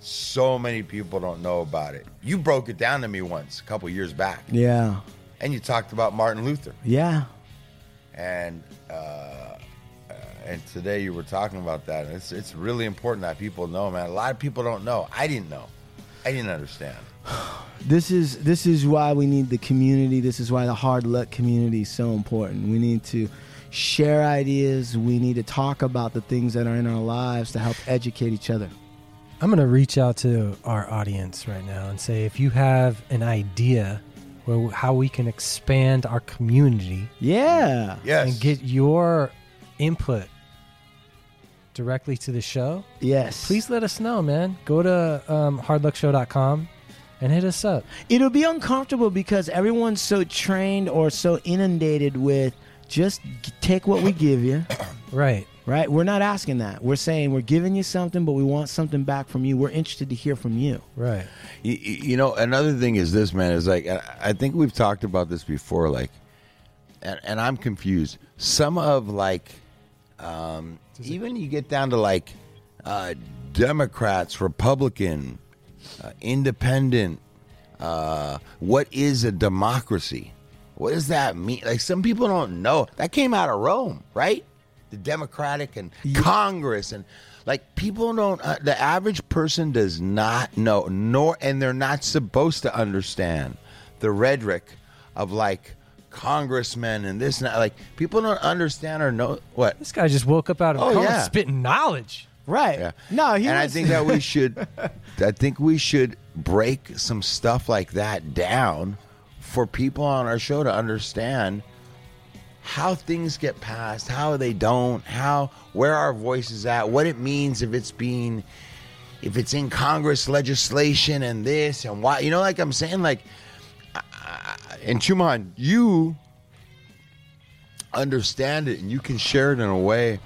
so many people don't know about it. You broke it down to me once a couple years back, Yeah, and you talked about Martin Luther. yeah. and uh, uh, and today you were talking about that. And it's it's really important that people know, man. A lot of people don't know. I didn't know. I didn't understand. (sighs) This is this is why we need the community. This is why the hard luck community is so important. We need to share ideas. We need to talk about the things that are in our lives to help educate each other. I'm going to reach out to our audience right now and say if you have an idea where how we can expand our community Yeah. Yes. and get your input directly to the show, Yes. please let us know, man. Go to um, hardluckshow.com and hit us up. It'll be uncomfortable because everyone's so trained or so inundated with just take what we give you. Right. Right? We're not asking that. We're saying we're giving you something, but we want something back from you. We're interested to hear from you. Right. You, you know, another thing is this, man. Is like I I think we've talked about this before. Like, and, and I'm confused. Some of like, um, even you get down to like uh, Democrats, Republican, uh, Independent. Uh, what is a democracy? What does that mean? Like some people don't know. That came out of Rome, right? The Democratic and Congress and like people don't. Uh, the average person does not know, nor and they're not supposed to understand the rhetoric of like congressmen and this and that. Like people don't understand or know what. This guy just woke up out of Oh, coma yeah. spitting knowledge. Right. Yeah. No, he and I think that we should. I think we should break some stuff like that down for people on our show to understand how things get passed, how they don't, how where our voice is at, what it means if it's being if it's in Congress legislation and this and why you know like I'm saying like and Chuman, you understand it and you can share it in a way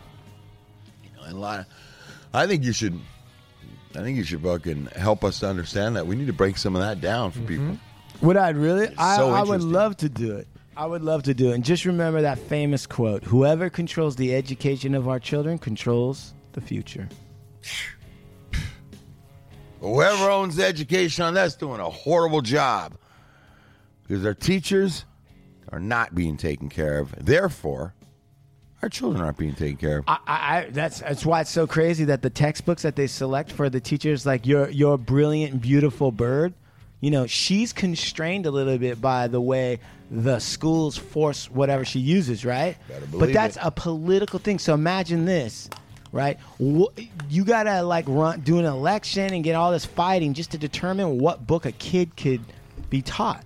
you know, a lot of, I think you should I think you should fucking help us to understand that. We need to break some of that down for mm-hmm. people. Would I really? I, so I would love to do it. I would love to do it. And just remember that famous quote Whoever controls the education of our children controls the future. Whoever owns the education on that's doing a horrible job because our teachers are not being taken care of. Therefore, our children aren't being taken care of. I, I, I- that's that's why it's so crazy that the textbooks that they select for the teachers, like your your brilliant beautiful bird, you know, she's constrained a little bit by the way the schools force whatever she uses, right? But that's it. a political thing. So imagine this, right? You gotta like run do an election and get all this fighting just to determine what book a kid could be taught.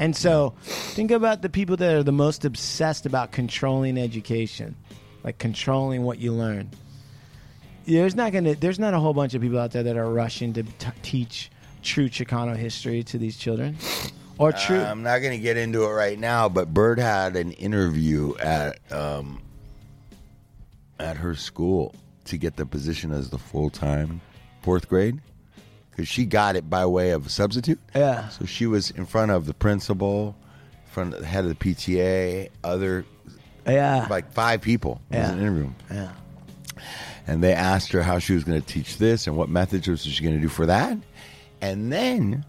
And so, think about the people that are the most obsessed about controlling education, like controlling what you learn. There's not gonna. There's not a whole bunch of people out there that are rushing to t- teach true Chicano history to these children, or true. I'm not going to get into it right now, but Bird had an interview at um, at her school to get the position as the full time fourth grade because she got it by way of a substitute. Yeah. So she was in front of the principal, in front of the head of the PTA, other yeah. like five people. It Yeah. an interview. Yeah. And they asked her how she was going to teach this and what methods was she going to do for that. And then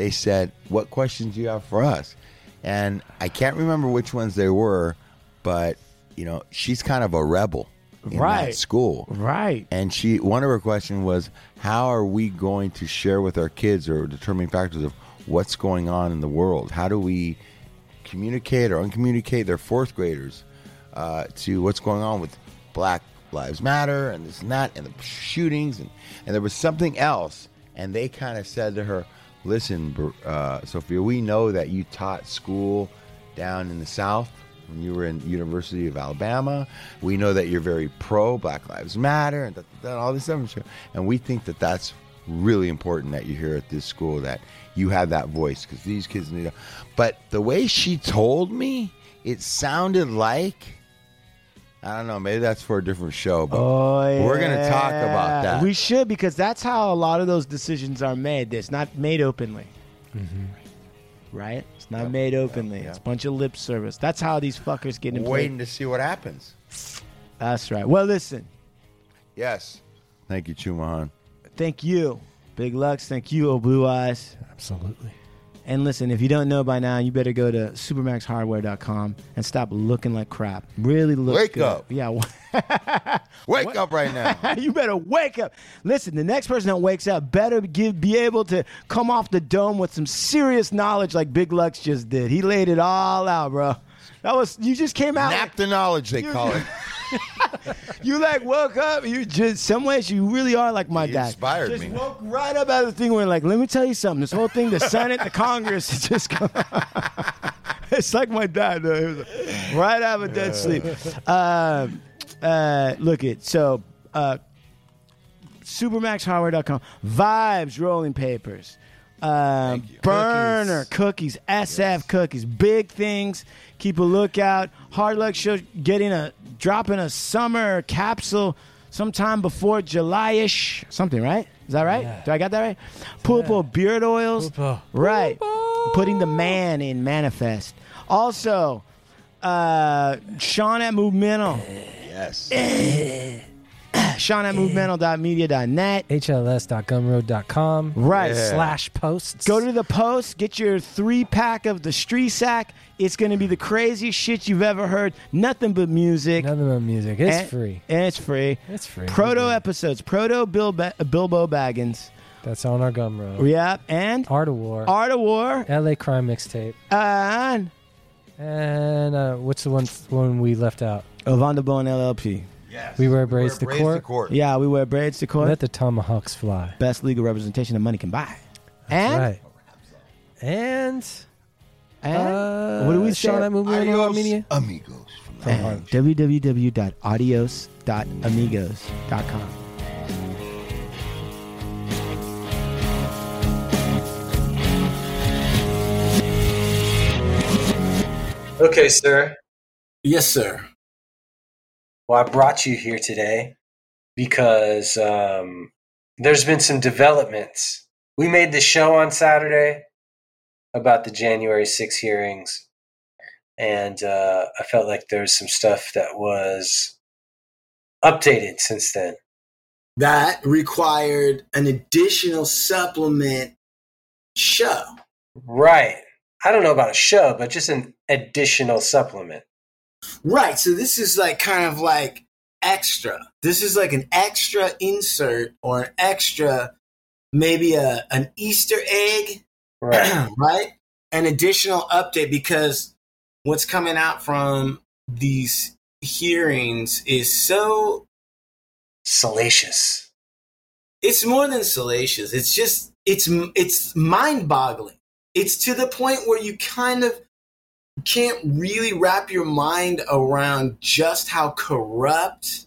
they said, What questions do you have for us? And I can't remember which ones they were, but you know, she's kind of a rebel in Right. that school. Right. And she one of her questions was, How are we going to share with our kids or determining factors of what's going on in the world? How do we communicate or uncommunicate their fourth graders uh, to what's going on with Black Lives Matter and this and that and the shootings and, and there was something else and they kind of said to her, "Listen, uh, Sophia, we know that you taught school down in the South when you were in University of Alabama. We know that you're very pro Black Lives Matter and, all this stuff, and we think that that's really important that you hear at this school that you have that voice because these kids need. To, but the way she told me, it sounded like I don't know. Maybe that's for a different show, but Oh, we're gonna talk about that. We should because that's how a lot of those decisions are made. It's not made openly, mm-hmm. right? It's not made openly. It's a bunch of lip service. That's how these fuckers get in. waiting to see what happens. That's right. Well, listen. Yes. Thank you, Chumahan. Thank you, Big Lucks. Thank you, Oh Blue Eyes. Absolutely. And listen, if you don't know by now, you better go to supermaxhardware.com and stop looking like crap. Really look Wake good. up. Yeah. (laughs) Wake up right now. (laughs) you better wake up. Listen, the next person that wakes up better give, be able to come off the dome with some serious knowledge like Big Lucks just did. He laid it all out, bro. That was you just came out. Nap the knowledge, they call it. (laughs) You like woke up. You just some ways you really are like my You dad. inspired just me. woke right up out of the thing where like, let me tell you something. This whole thing, the Senate, the Congress, it's just (laughs) it's like my dad. Though. He right out of a dead sleep. Um, uh, look it. So uh, supermaxhardware.com vibes rolling papers um, burner cookies. sf cookies big things keep a lookout hard luck show getting a dropping a summer capsule sometime before july-ish. Something right? Is that right? Do i got that right? Pulpo beard oils? Pulpo. right. Putting the man in manifest. Also uh sean at movemental Yes. Sean at movemental.media.net HLS.gumroad.com. Right. Slash posts. Go to the post, get your three pack of the Street Sack. It's going to be the craziest shit you've ever heard. Nothing but music. Nothing but music. It's And- free. And it's free. It's free. Proto Yeah. episodes. Proto Bill ba- Bilbo Baggins. That's on our Gumroad. Yeah. And Art of War. Art of War. LA Crime Mixtape. And And uh, what's the one one we left out? Ovanda Bone LLP. Yes. We wear braids to braids court. to court. Yeah, we wear braids to court. Let the tomahawks fly. Best legal representation of money can buy. That's and right. And and uh, what do we Sean say? at Movement on Adios, Media? amigos. From And www.adios.amigos.com. Okay, sir. Yes, sir. Well, I brought you here today because um, there's been some developments. We made the show on Saturday about the January 6 hearings, and uh, I felt like there was some stuff that was updated since then. That required an additional supplement show. Right. I don't know about a show, but just an additional supplement. Right. So this is like kind of like extra. This is like an extra insert or an extra, maybe a an Easter egg, (clears throat) Right. right? An additional update because what's coming out from these hearings is so Salacious. it's more than salacious. It's just it's it's mind-boggling. It's to the point where you kind of can't really wrap your mind around just how corrupt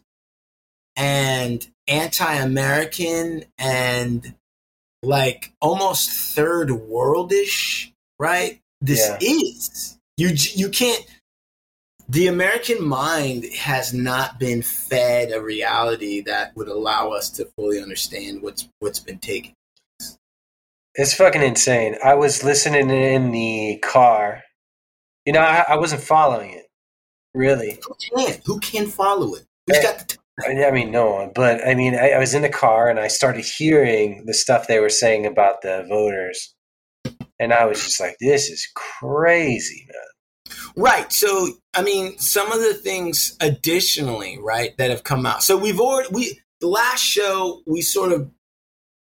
and anti-American and like almost third worldish, right? This Yeah. is. You you can't the American mind has not been fed a reality that would allow us to fully understand what's what's been taken. It's fucking insane. I was listening in the car. You know, I, I wasn't following it, really. Who can? Who can follow it? Who's eh, got the time? I I mean, no one. But I mean, I, I was in the car and I started hearing the stuff they were saying about the voters, and I was just like, "This is crazy, man." Right. So, I mean, some of the things additionally, right, that have come out. So we've already we the last show we sort of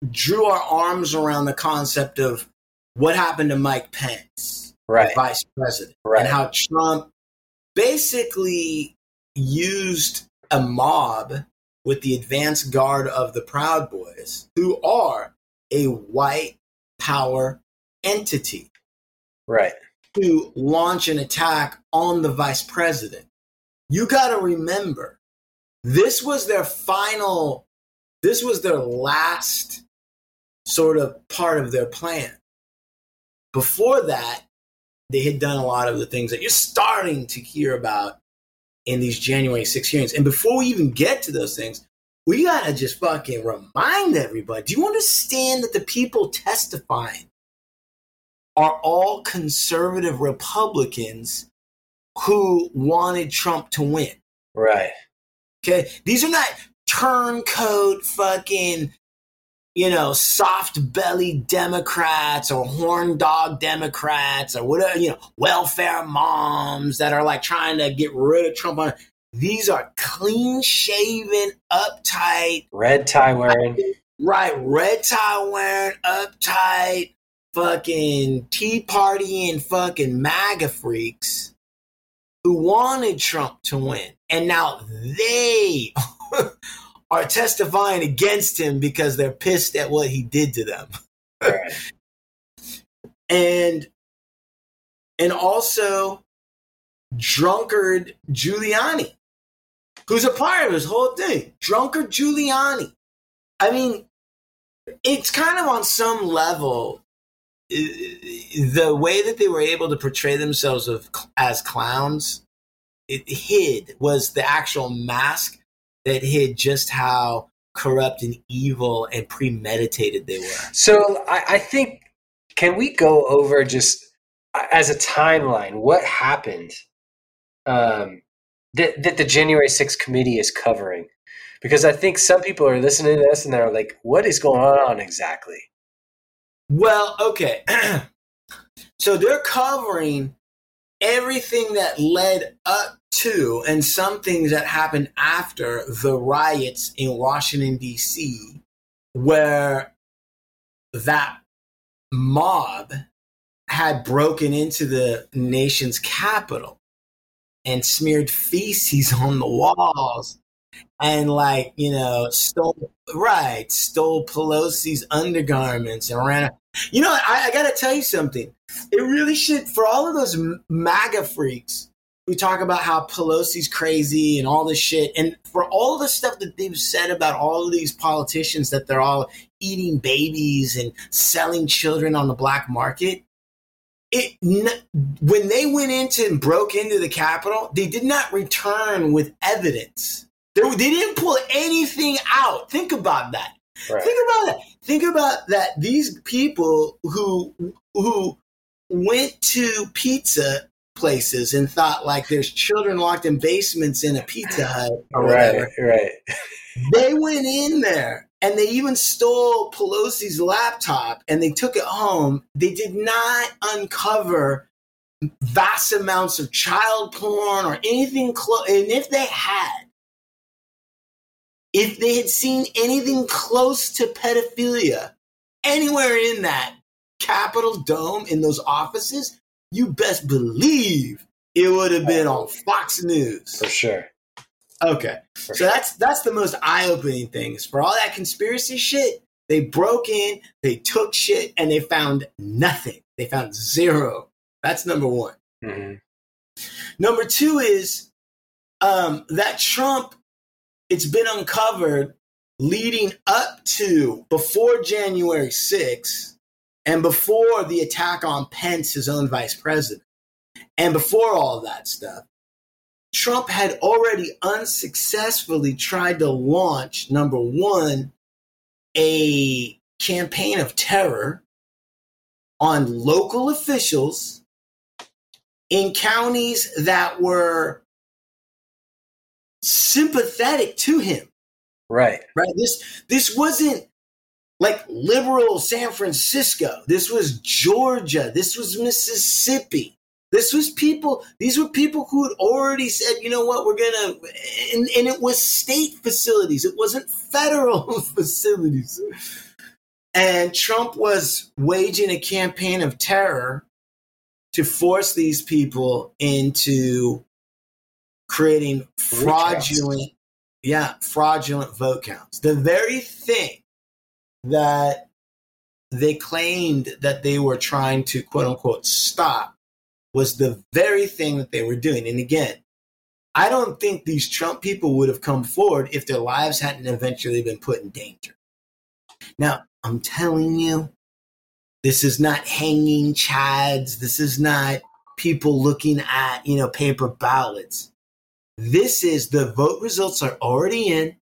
drew our arms around the concept of what happened to Mike Pence, Right. vice president, Right. and how Trump basically used a mob with the advance guard of the Proud Boys, who are a white power entity Right. to launch an attack on the vice president. You got to remember, this was their final, this was their last sort of part of their plan. Before that, they had done a lot of the things that you're starting to hear about in these January 6 hearings. And before we even get to those things, we got to just fucking remind everybody do you understand that the people testifying are all conservative Republicans who wanted Trump to win. Right. Okay. These are not turncoat fucking, you know, soft bellied Democrats or horn dog Democrats or whatever, you know, welfare moms that are like trying to get rid of Trump. On These are clean shaven, uptight, Red tie wearing. Right, red tie wearing, uptight, fucking Tea Party and fucking MAGA freaks who wanted Trump to win. And now they (laughs) are testifying against him because they're pissed at what he did to them. Right. (laughs) And and also drunkard Giuliani, who's a part of this whole thing. Drunkard Giuliani. I mean, it's kind of on some level the way that they were able to portray themselves of, as clowns it hid was the actual mask that hid just how corrupt and evil and premeditated they were So I, I think, can we go over just as a timeline what happened um, that, that the January 6th committee is covering? Because I think some people are listening to this and they're like, what is going on exactly? Well, okay. (clears throat) so they're covering everything that led up to and some things that happened after the riots in Washington, D.C., where that mob had broken into the nation's capital and smeared feces (laughs) on the walls and like you know stole right stole pelosi's undergarments and ran you know I, I gotta tell you something it really should for all of those maga freaks who talk about how pelosi's crazy and all this shit and for all the stuff that they've said about all of these politicians that they're all eating babies and selling children on the black market it when they went into and broke into the capitol they did not return with evidence they, they didn't pull anything out think about that Right. Think about that. Think about that. These people who who went to pizza places and thought like there's children locked in basements in a Pizza Hut or whatever. Right, right. They went in there and they even stole Pelosi's laptop and they took it home. They did not uncover vast amounts of child porn or anything close. And if they had, if they had seen anything close to pedophilia anywhere in that Capitol Dome in those offices, you best believe it would have been on Fox News. For sure. Okay. For So that's that's the most eye-opening thing. Is for all that conspiracy shit, they broke in, they took shit, and they found nothing. They found zero. That's number one. hmm Number two is um, that Trump. It's been uncovered leading up to before January 6th and before the attack on Pence, his own vice president, and before all that stuff. Trump had already unsuccessfully tried to launch, number one, a campaign of terror on local officials in counties that were sympathetic to him. Right. Right? This this wasn't like liberal San Francisco. This was Georgia. This was Mississippi. This was people, these were people who had already said, you know what, we're going to, and, and it was state facilities. It wasn't federal (laughs) facilities. And Trump was waging a campaign of terror to force these people into creating fraudulent, yeah, fraudulent vote counts. The very thing that they claimed that they were trying to quote unquote stop was the very thing that they were doing. And again, I don't think these Trump people would have come forward if their lives hadn't eventually been put in danger. Now, I'm telling you, this is not hanging chads. This is not people looking at, you know, paper ballots. This is the vote results are already in.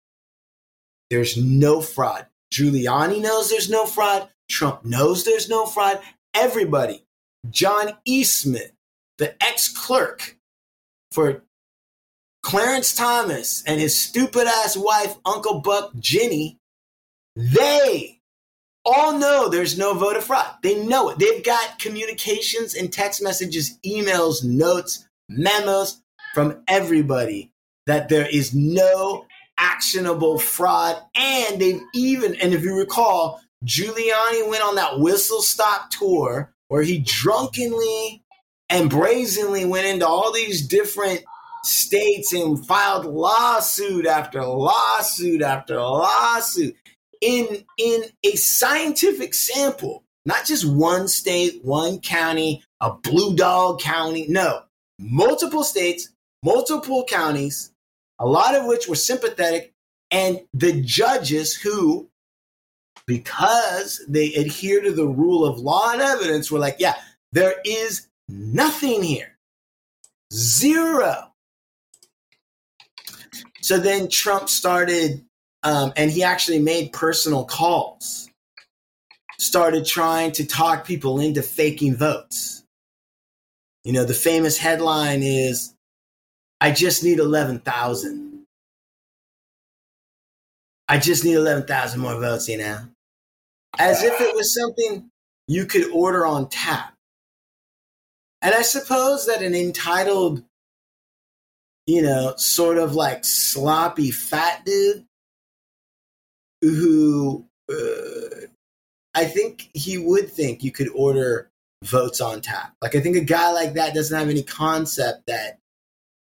There's no fraud. Giuliani knows there's no fraud. Trump knows there's no fraud. Everybody, John Eastman, the ex clerk for Clarence Thomas and his stupid ass wife, Uncle Buck Ginni, they all know there's no voter fraud. They know it. They've got communications and text messages, emails, notes, memos from everybody that there is no actionable fraud. And they've even, and if you recall, Giuliani went on that whistle stop tour where he drunkenly and brazenly went into all these different states and filed lawsuit after lawsuit after lawsuit in in a scientific sample not just one state one county a blue dog county no multiple states multiple counties a lot of which were sympathetic and the judges who because they adhere to the rule of law and evidence were like yeah there is nothing here. Zero. So then Trump started, um, and he actually made personal calls, started trying to talk people into faking votes. You know, the famous headline is, I just need 11,000. I just need 11,000 more votes, you know? As if it was something you could order on tap. And I suppose that an entitled you know, sort of like sloppy fat dude who uh, I think he would think you could order votes on tap. Like, I think a guy like that doesn't have any concept that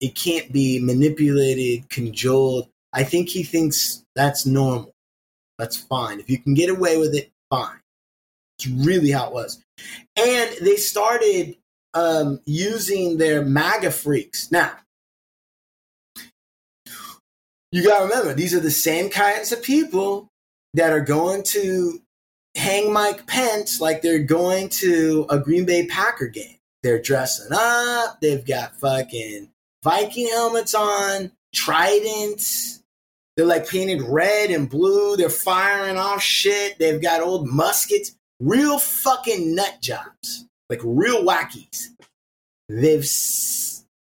it can't be manipulated, cajoled. I think he thinks that's normal. That's fine. If you can get away with it, fine. It's really how it was. And they started um, using their MAGA freaks. Now, you got to remember, these are the same kinds of people that are going to hang Mike Pence like they're going to a Green Bay Packer game. They're dressing up, they've got fucking Viking helmets on, tridents, They're like painted red and blue. They're firing off shit. They've got old muskets. Real fucking nut jobs. Like real wackies. They've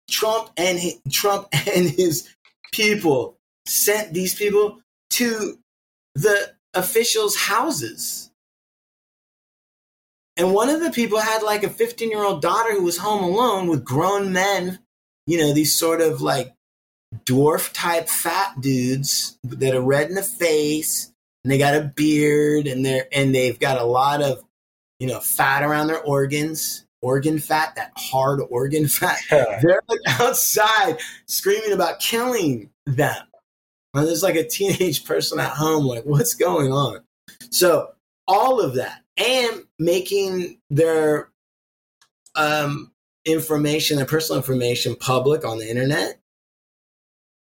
Trump and hi- Trump (laughs) and his people sent these people to the officials' houses. And one of the people had like a 15 year old daughter who was home alone with grown men, you know, these sort of like dwarf type fat dudes that are red in the face and they got a beard and they're and they've got a lot of you know fat around their organs organ fat that hard organ (laughs) fat. They're like outside screaming about killing them. And there's like a teenage person at home like what's going on? So all of that and making their um, information and personal information public on the internet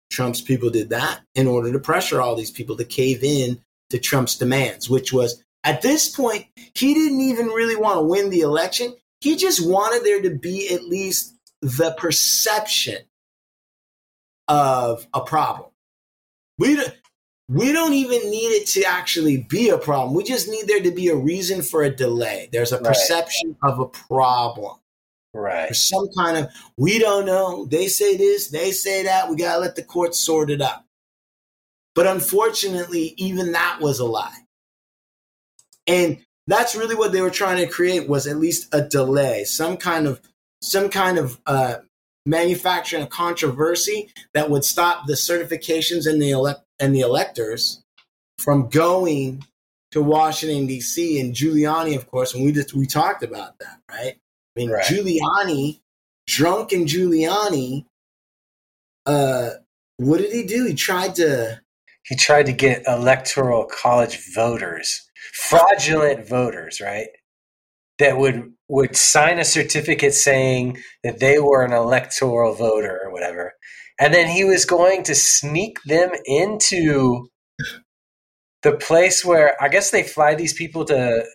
Trump's people did that in order to pressure all these people to cave in to Trump's demands, which was at this point, he didn't even really want to win the election. He just wanted there to be at least the perception of a problem. We don't, we don't even need it to actually be a problem. We just need there to be a reason for a delay. There's a Right. perception of a problem. Right. Some kind of, we don't know. They say this, they say that. We got to let the courts sort it out. But unfortunately, even that was a lie. And that's really what they were trying to create was at least a delay, some kind of, some kind of, uh, manufacturing a controversy that would stop the certifications and the elect and the electors from going to Washington D.C. and Giuliani, of course, and we just we talked about that, right? I mean, Right. Giuliani, drunken Giuliani, uh, what did he do? He tried to, He tried to get electoral college voters, fraudulent voters, right? That would would sign a certificate saying that they were an electoral voter or whatever. And then he was going to sneak them into the place where I guess they fly these people to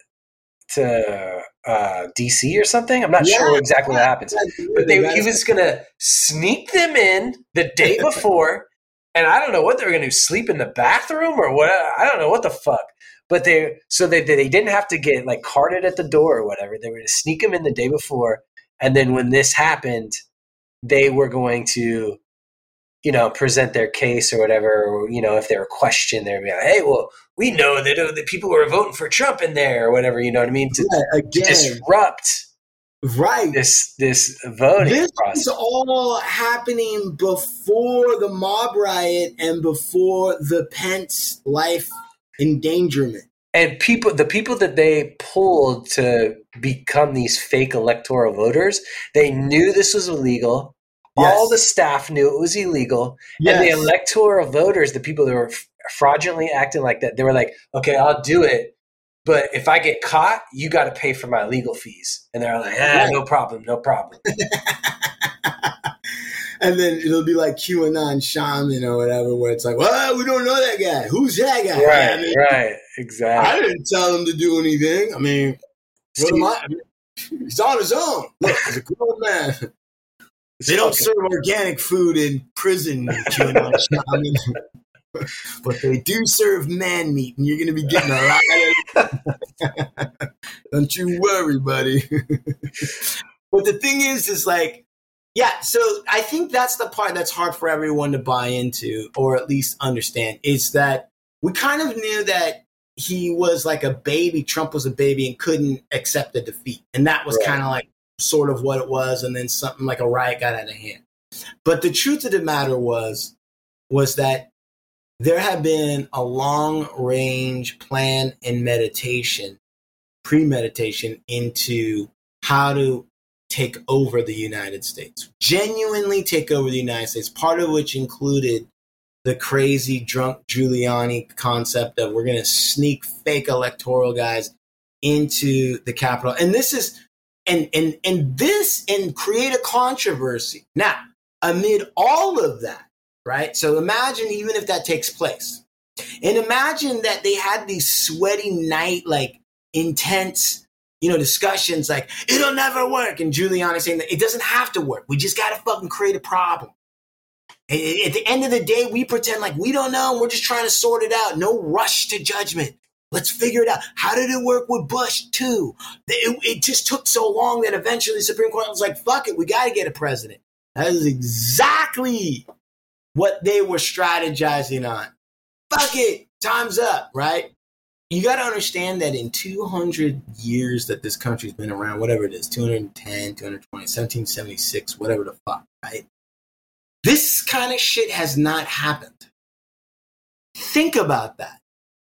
to uh, DC or something. I'm not sure Yeah, exactly what happens. But they, he was going to sneak them in the day (laughs) before, and I don't know what they were going to do. Sleep in the bathroom or what? I don't know what the fuck. But they so they they didn't have to get like carted at the door or whatever. They were going to sneak them in the day before, and then when this happened, they were going to, you know, present their case or whatever. Or, you know, if they were questioned, they'd be like, "Hey, well, we know that uh, the people were voting for Trump in there or whatever." You know what I mean? To, Yeah, disrupt right? this this voting This process. is all happening before the mob riot and before the Pence life endangerment. and people the people that they pulled to become these fake electoral voters they knew this was illegal all the staff knew it was illegal and the electoral voters the people that were fraudulently acting like that they were like okay i'll do it but if i get caught you got to pay for my legal fees and they're like ah, no problem no problem (laughs) And then it'll be like QAnon shaman or whatever, where it's like, well, we don't know that guy. Who's that guy? I right mean, right exactly. I didn't tell him to do anything. I mean, what am I? I mean, he's on his own. Look, he's a grown man. They don't serve organic food in prison, (laughs) but they do serve man meat, and you're going to be getting a lot of it. (laughs) Don't you worry, buddy. (laughs) but the thing is, is like, yeah, so I think that's the part that's hard for everyone to buy into, or at least understand, is that we kind of knew that he was like a baby, Trump was a baby and couldn't accept the defeat. And that was Right. kind of like sort of what it was, and then something like a riot got out of hand. But the truth of the matter was, was that there had been a long range plan and meditation, premeditation into how to take over the United States, genuinely take over the United States, part of which included the crazy drunk Giuliani concept of we're going to sneak fake electoral guys into the Capitol. And this is, and, and, and this, and create a controversy. Now, amid all of that, right? So imagine even if that takes place. And imagine that they had these sweaty night, like intense, you know, discussions like, it'll never work. And Giuliani saying that it doesn't have to work. We just got to fucking create a problem. A- At the end of the day, we pretend like we don't know. And we're just trying to sort it out. No rush to judgment. Let's figure it out. How did it work with Bush too? It, it just took so long that eventually the Supreme Court was like, "Fuck it, we got to get a president." That is exactly what they were strategizing on. Fuck it, time's up, right? You got to understand that in 200 years that this country's been around, whatever it is, 210, 220, 1776, whatever the fuck, right? This kind of shit has not happened. Think about that.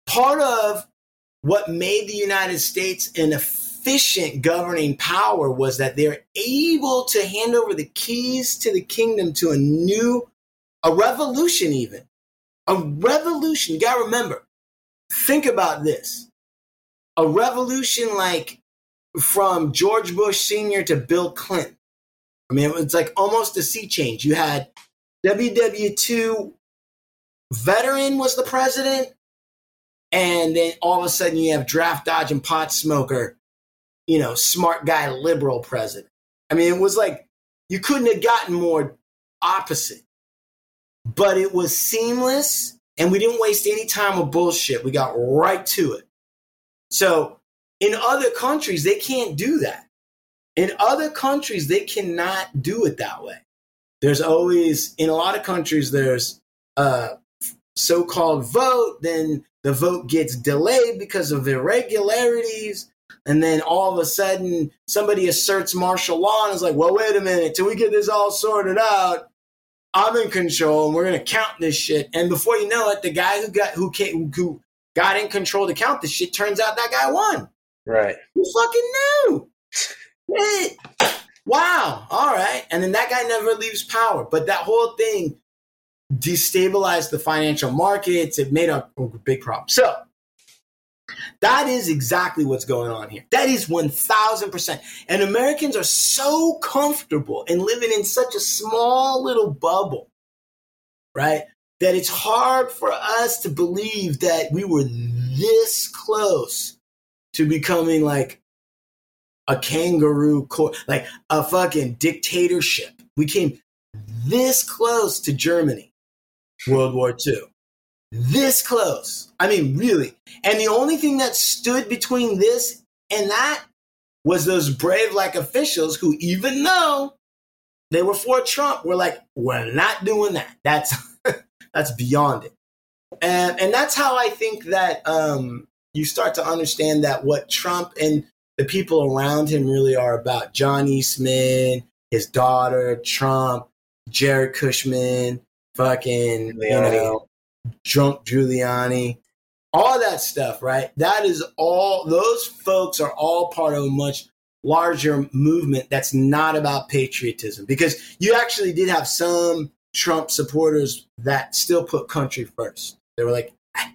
Part of what made the United States an efficient governing power was that they're able to hand over the keys to the kingdom to a new, a revolution, even. A revolution. You gotta remember, think about this. A revolution like from George Bush Sr. to Bill Clinton. I mean, it's like almost a sea change. You had WW2 veteran was the president, and then all of a sudden you have draft dodging pot smoker, you know, smart guy liberal president. I mean, it was like you couldn't have gotten more opposite. But it was seamless, and we didn't waste any time with bullshit. We got right to it. So in other countries, they can't do that. In other countries, they cannot do it that way. There's always, in a lot of countries, there's a so called vote, then the vote gets delayed because of irregularities. And then all of a sudden, somebody asserts martial law and is like, well, wait a minute, till we get this all sorted out, I'm in control and we're going to count this shit. And before you know it, the guy who got, who, came, who got in control to count this shit turns out that guy won. Right. Who fucking knew? Wow. All right. And then that guy never leaves power. But that whole thing destabilized the financial markets. It made a big problem. So that is exactly what's going on here. That is 1000%. And Americans are so comfortable in living in such a small little bubble, right? That it's hard for us to believe that we were this close to becoming like a kangaroo court, like a fucking dictatorship. We came this close to Germany, World War II. This close. I mean, really. And the only thing that stood between this and that was those brave like officials who, even though they were for Trump, were like, we're not doing that. That's (laughs) that's beyond it. And and that's how I think that um, you start to understand that what Trump and the people around him really are about. John Eastman, his daughter, Trump, Jared Kushner, fucking, you know, drunk Giuliani, all that stuff, right? That is all, those folks are all part of a much larger movement that's not about patriotism because you actually did have some Trump supporters that still put country first. They were like, I,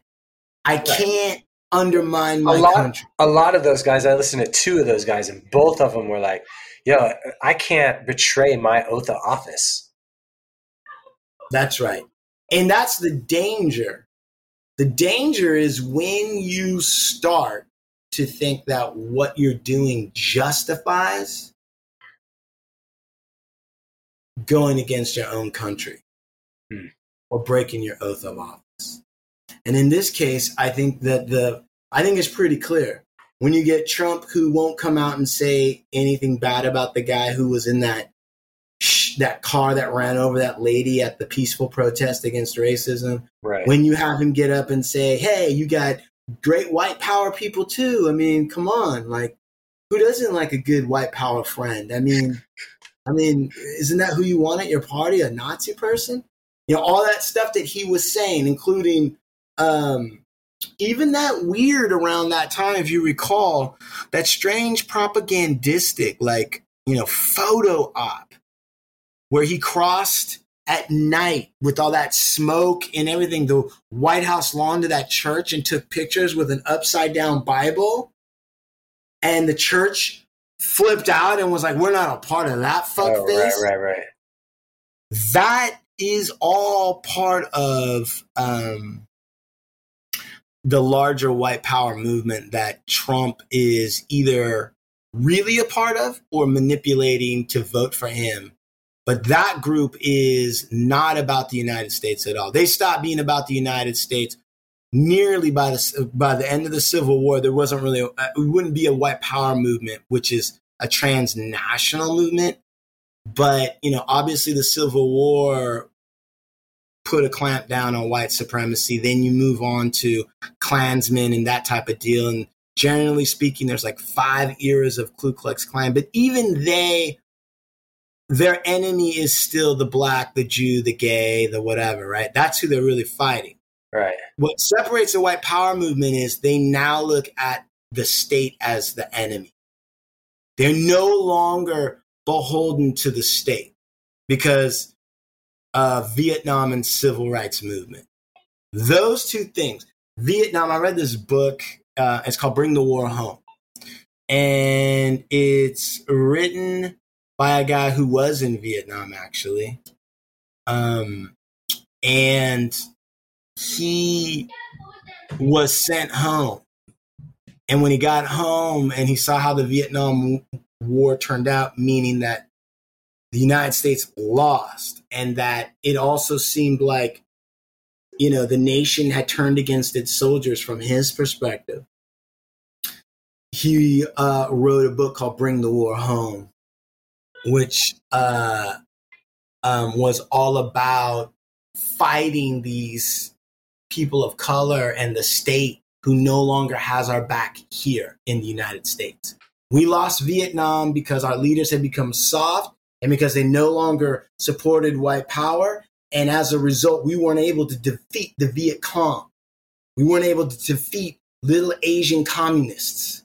I can't undermine my a lot, country. a lot of those guys, I listened to two of those guys, and both of them were like, "Yo, I can't betray my oath of office." That's right. And that's the danger. The danger is when you start to think that what you're doing justifies going against your own country Hmm. or breaking your oath of office. And in this case, I think that the I think it's pretty clear. When you get Trump who won't come out and say anything bad about the guy who was in that that car that ran over that lady at the peaceful protest against racism. Right. When you have him get up and say, "Hey, you got great white power people too." I mean, come on, like who doesn't like a good white power friend? I mean, I mean, isn't that who you want at your party? A Nazi person? You know, all that stuff that he was saying, including um, even that weird around that time, if you recall, that strange propagandistic, like, you know, photo op where he crossed at night with all that smoke and everything, the White House lawn to that church and took pictures with an upside down Bible. And the church flipped out and was like, we're not a part of that fuck Oh, this right, right, right. that is all part of um, the larger white power movement that Trump is either really a part of or manipulating to vote for him But that group is not about the United States at all. They stopped being about the United States nearly by the by the end of the Civil War. There wasn't really a, it wouldn't be a white power movement, which is a transnational movement. But you know, obviously, the Civil War put a clamp down on white supremacy. Then you move on to Klansmen and that type of deal. And generally speaking, there's like five eras of Ku Klux Klan, but even they, their enemy is still the black, the Jew, the gay, the whatever, right? That's who they're really fighting. Right. What separates the white power movement is they now look at the state as the enemy. They're no longer beholden to the state because of Vietnam and civil rights movement. Those two things. Vietnam, I read this book. Uh, it's called Bring the War Home. And it's written by a guy who was in Vietnam, actually. Um, and he was sent home. And when he got home and he saw how the Vietnam War turned out, meaning that the United States lost, and that it also seemed like, you know, the nation had turned against its soldiers from his perspective. He uh, wrote a book called Bring the War Home, which uh, um, was all about fighting these people of color and the state who no longer has our back here in the United States. We lost Vietnam because our leaders had become soft and because they no longer supported white power. And as a result, we weren't able to defeat the Viet Cong. We weren't able to defeat little Asian communists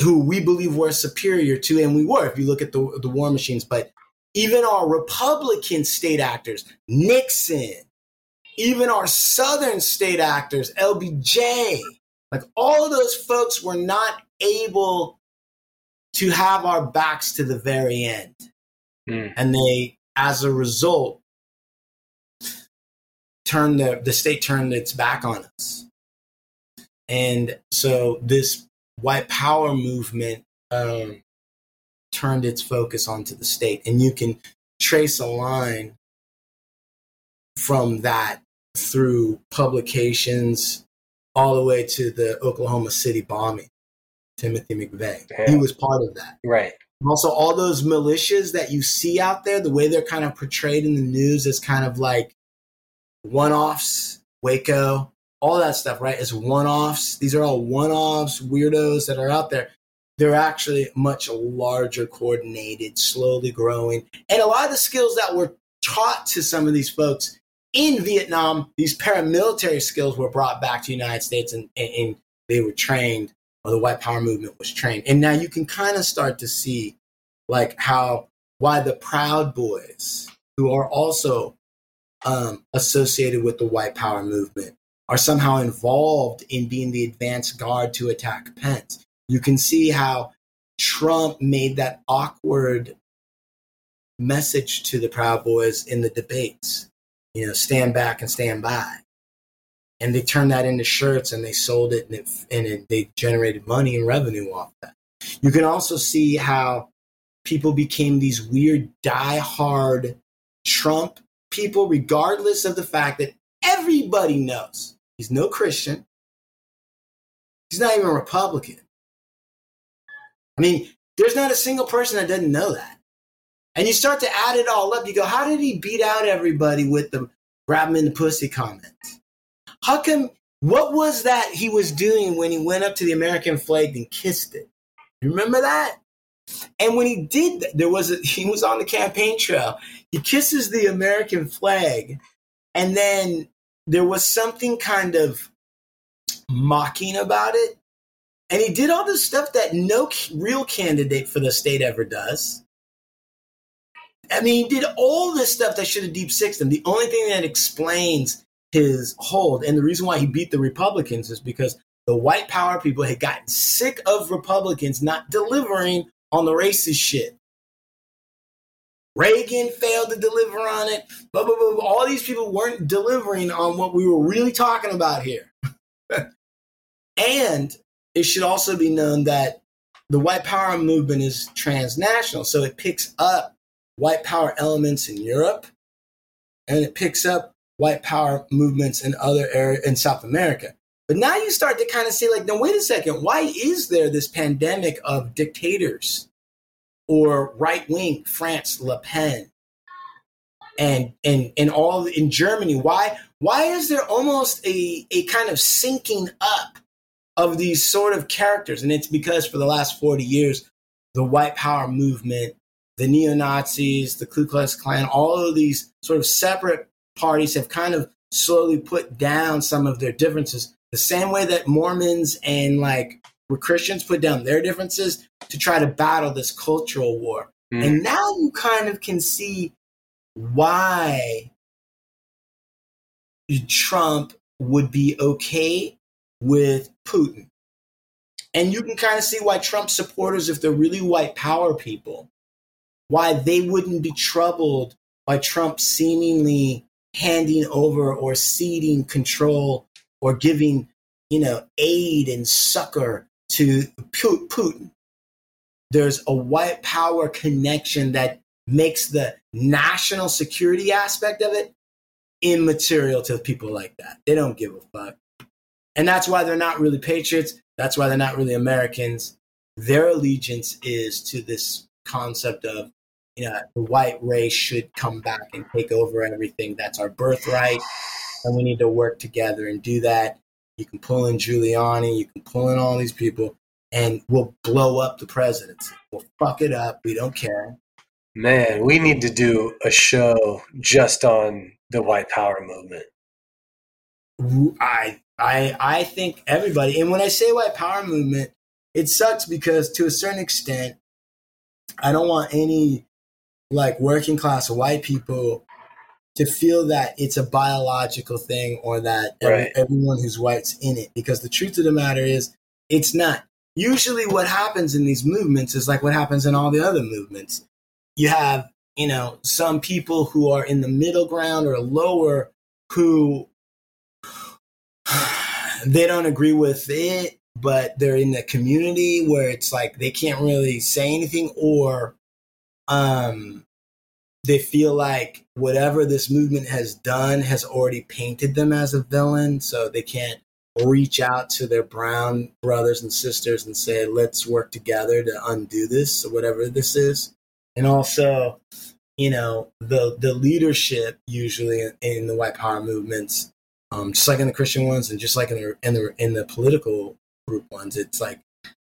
who we believe were superior to, and we were, if you look at the, the war machines. But even our Republican state actors, Nixon, even our Southern state actors, LBJ, like all of those folks were not able to have our backs to the very end. Mm. And they, as a result, turned the, the state turned its back on us. And so this white power movement um, turned its focus onto the state. And you can trace a line from that through publications all the way to the Oklahoma City bombing. Timothy McVeigh. Yeah. He was part of that. Right. Also, all those militias that you see out there, the way they're kind of portrayed in the news is kind of like one offs, Waco, all that stuff, right? Is one offs. These are all one offs, weirdos that are out there. They're actually much larger, coordinated, slowly growing. And a lot of the skills that were taught to some of these folks in Vietnam, these paramilitary skills were brought back to the United States and, and, and they were trained or the white power movement was trained. And now you can kind of start to see like how why the Proud Boys, who are also um, associated with the white power movement, are somehow involved in being the advance guard to attack Pence. You can see how Trump made that awkward message to the Proud Boys in the debates. You know, stand back and stand by and they turned that into shirts and they sold it and, it, and it, they generated money and revenue off that. You can also see how people became these weird die-hard Trump people, regardless of the fact that everybody knows he's no Christian. He's not even a Republican. I mean, there's not a single person that doesn't know that. And you start to add it all up. You go, how did he beat out everybody with the grab him in the pussy comments? How come? What was that he was doing when he went up to the American flag and kissed it? You remember that? And when he did that, there was a, (laughs) he was on the campaign trail. He kisses the American flag, and then there was something kind of mocking about it. And he did all this stuff that no real candidate for the state ever does. I mean, he did all this stuff that should have deep sixed him. The only thing that explains his hold. And the reason why he beat the Republicans is because the white power people had gotten sick of Republicans not delivering on the racist shit. Reagan failed to deliver on it. Blah, blah, blah. All these people weren't delivering on what we were really talking about here. (laughs) and it should also be known that the white power movement is transnational. So it picks up white power elements in Europe, and it picks up white power movements in other areas in South America. But now you start to kind of see, like, no, wait a second. Why is there this pandemic of dictators or right wing France, Le Pen, and and and all in Germany? Why why is there almost a a kind of syncing up of these sort of characters? And it's because for the last forty years, the white power movement, the neo Nazis, the Ku Klux Klan, all of these sort of separate parties have kind of slowly put down some of their differences the same way that Mormons and like Christians put down their differences to try to battle this cultural war. Mm. And now you kind of can see why Trump would be okay with Putin. And you can kind of see why Trump supporters, if they're really white power people, why they wouldn't be troubled by Trump seemingly handing over or ceding control or giving, you know, aid and succor to Putin. There's a white power connection that makes the national security aspect of it immaterial to people like that. They don't give a fuck. And that's why they're not really patriots. That's why they're not really Americans. Their allegiance is to this concept of, you know, the white race should come back and take over everything. That's our birthright and we need to work together and do that. You can pull in Giuliani, you can pull in all these people, and we'll blow up the presidency. We'll fuck it up. We don't care. Man, we need to do a show just on the white power movement. I I I think everybody, and when I say white power movement, it sucks because to a certain extent, I don't want any like working class white people to feel that it's a biological thing or that every, everyone who's white's in it. Because the truth of the matter is, it's not. Usually, what happens in these movements is like what happens in all the other movements. You have, you know, some people who are in the middle ground or lower who (sighs) they don't agree with it, but they're in the community where it's like they can't really say anything or um they feel like whatever this movement has done has already painted them as a villain, so they can't reach out to their brown brothers and sisters and say, let's work together to undo this or whatever this is. And also, you know, the the leadership usually in the white power movements, um, just like in the Christian ones and just like in the in the in the political group ones, it's like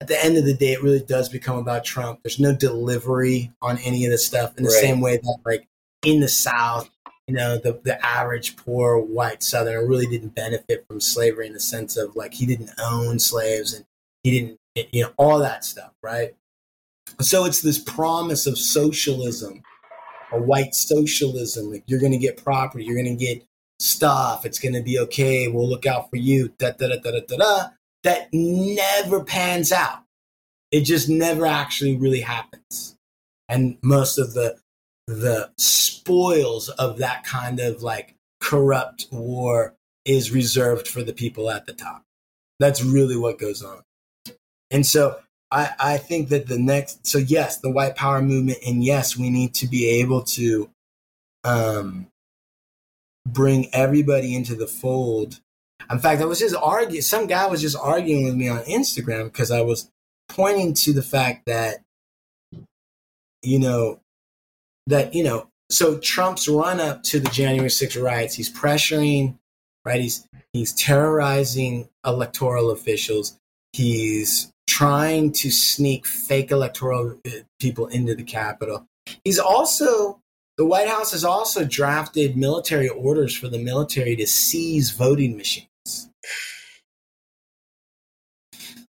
at the end of the day, it really does become about Trump. There's no delivery on any of this stuff in the right. same way that, like, in the South, you know, the, the average poor white Southerner really didn't benefit from slavery in the sense of, like, he didn't own slaves and he didn't, you know, all that stuff, right? So it's this promise of socialism, a white socialism. Like, you're going to get property, you're going to get stuff, it's going to be okay, we'll look out for you, da da da da da da that never pans out. It just never actually really happens. And most of the the spoils of that kind of like corrupt war is reserved for the people at the top. That's really what goes on. And so I, I think that the next so yes, the white power movement, and yes, we need to be able to um bring everybody into the fold in fact, I was just arguing, some guy was just arguing with me on Instagram because I was pointing to the fact that, you know, that, you know, so Trump's run up to the January 6th riots, he's pressuring, right? He's, he's terrorizing electoral officials. He's trying to sneak fake electoral uh, people into the Capitol. He's also the White House has also drafted military orders for the military to seize voting machines.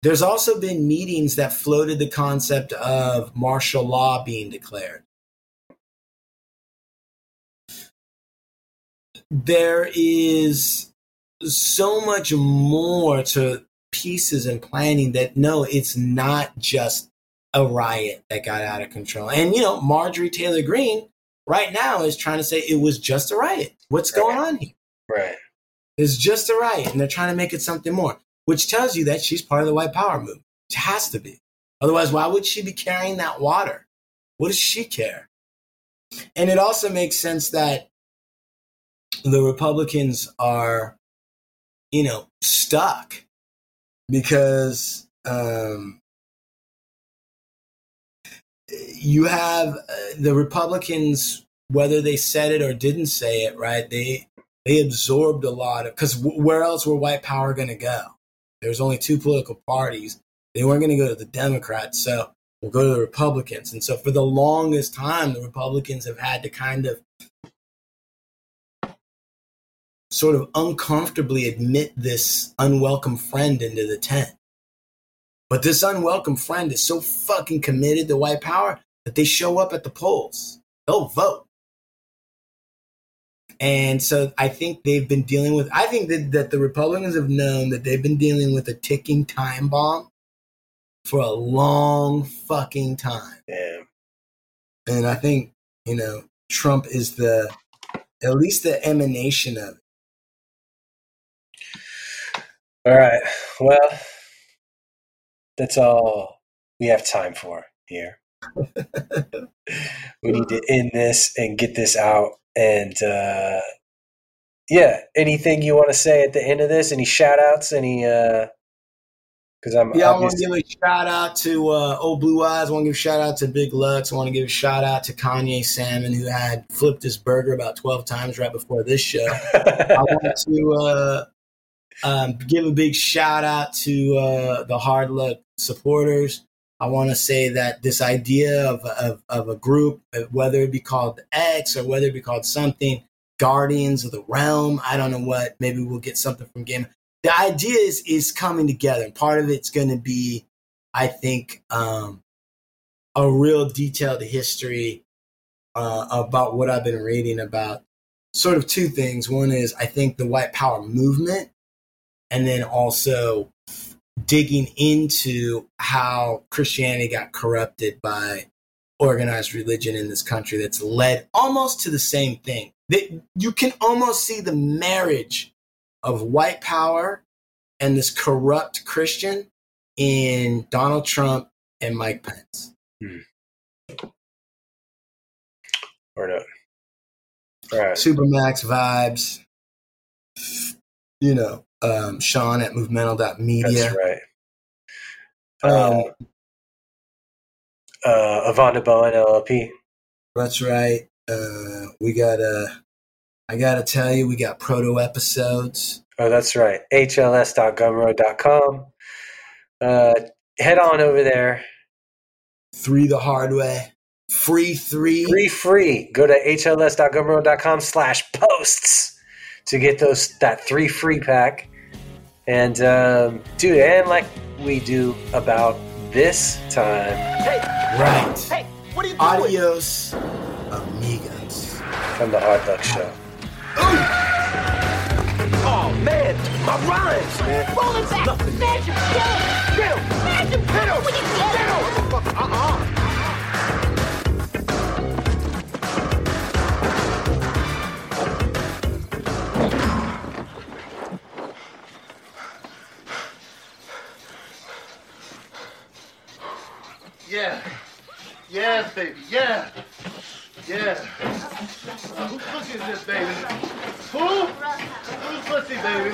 There's also been meetings that floated the concept of martial law being declared. There is so much more to pieces and planning that no, it's not just a riot that got out of control. And, you know, Marjorie Taylor Greene right now is trying to say it was just a riot. What's going on here? Right. It's just a riot, and they're trying to make it something more, which tells you that she's part of the white power movement. She has to be. Otherwise, why would she be carrying that water? What does she care? and it also makes sense that the Republicans are, you know, stuck because um, you have uh, the Republicans, whether they said it or didn't say it, right? They they absorbed a lot of because where else were white power going to go? There's only two political parties. They weren't going to go to the Democrats, so we'll go to the Republicans. And so for the longest time, the Republicans have had to kind of sort of uncomfortably admit this unwelcome friend into the tent. But this unwelcome friend is so fucking committed to white power that they show up at the polls. They'll vote. And so I think they've been dealing with, I think that, that the Republicans have known that they've been dealing with a ticking time bomb for a long fucking time. Yeah. And I think, you know, Trump is the, at least the emanation of it. All right. Well, that's all we have time for here. (laughs) we need to end this and get this out. And uh, yeah, anything you want to say at the end of this? Any shout outs? Any, uh, because I'm Yeah, I want obviously- to give a shout out to uh, Ol' Blue Eyes. I want to give a shout out to Big Lucks. I want to give a shout out to Kanye Salmon, who had flipped his burger about 12 times right before this show. I (laughs) want to uh, um, give a big shout out to uh, the Hard Luck supporters. I want to say that this idea of, of, of a group, whether it be called X or whether it be called something, Guardians of the Realm, I don't know what, maybe we'll get something from Game. The idea is, is coming together. And part of it's going to be, I think, um, a real detailed history uh, about what I've been reading about sort of two things. One is I think the white power movement, and then also digging into how Christianity got corrupted by organized religion in this country that's led almost to the same thing. That you can almost see the marriage of white power and this corrupt Christian in Donald Trump and Mike Pence. Hmm. Word up. All right. Supermax vibes. You know, um, Sean at movemental.media. That's right. Um, Uh, Avonda Bowen LLP. That's right. Uh, we got uh, I gotta tell you, we got proto episodes. Oh, that's right. HLS.gumroad.com. Uh, head on over there. Three the hard way. Free three. Free, free. Go to hls.gumroad.com slash posts to get those that three free pack. And, um, dude, and like we do about this time. Right. Hey, what are you doing? Adios, amigos. From the Hard Luck Show. Oh man, my rhymes, man. Roll it back. Smash him. Kill him. Kill him. Smash him. Him. Hit him. Yeah. Yes, baby. Yeah. Yeah. Uh, whose pussy is this, baby? Who? Whose pussy, baby?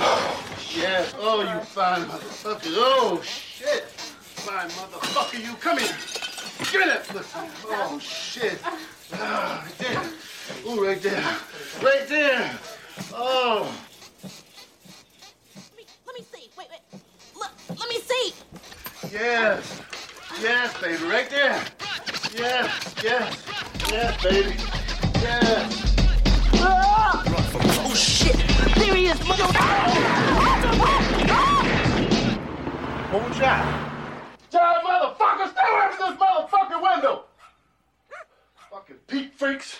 Yeah. Oh, you fine motherfucker. Oh, shit. Fine motherfucker. You come here. Give me that pussy. Oh, shit. Ah, right there. Ooh, right there. Right there. Oh. Let me, Let me see. Wait, wait. Look, let me see. Yes. Yes, baby. Right there. Yes. Yes. Yes, baby. Yes. Oh shit! There he is, mother. What was that? Child motherfucker, stay away from this motherfucking window! Fucking peep freaks.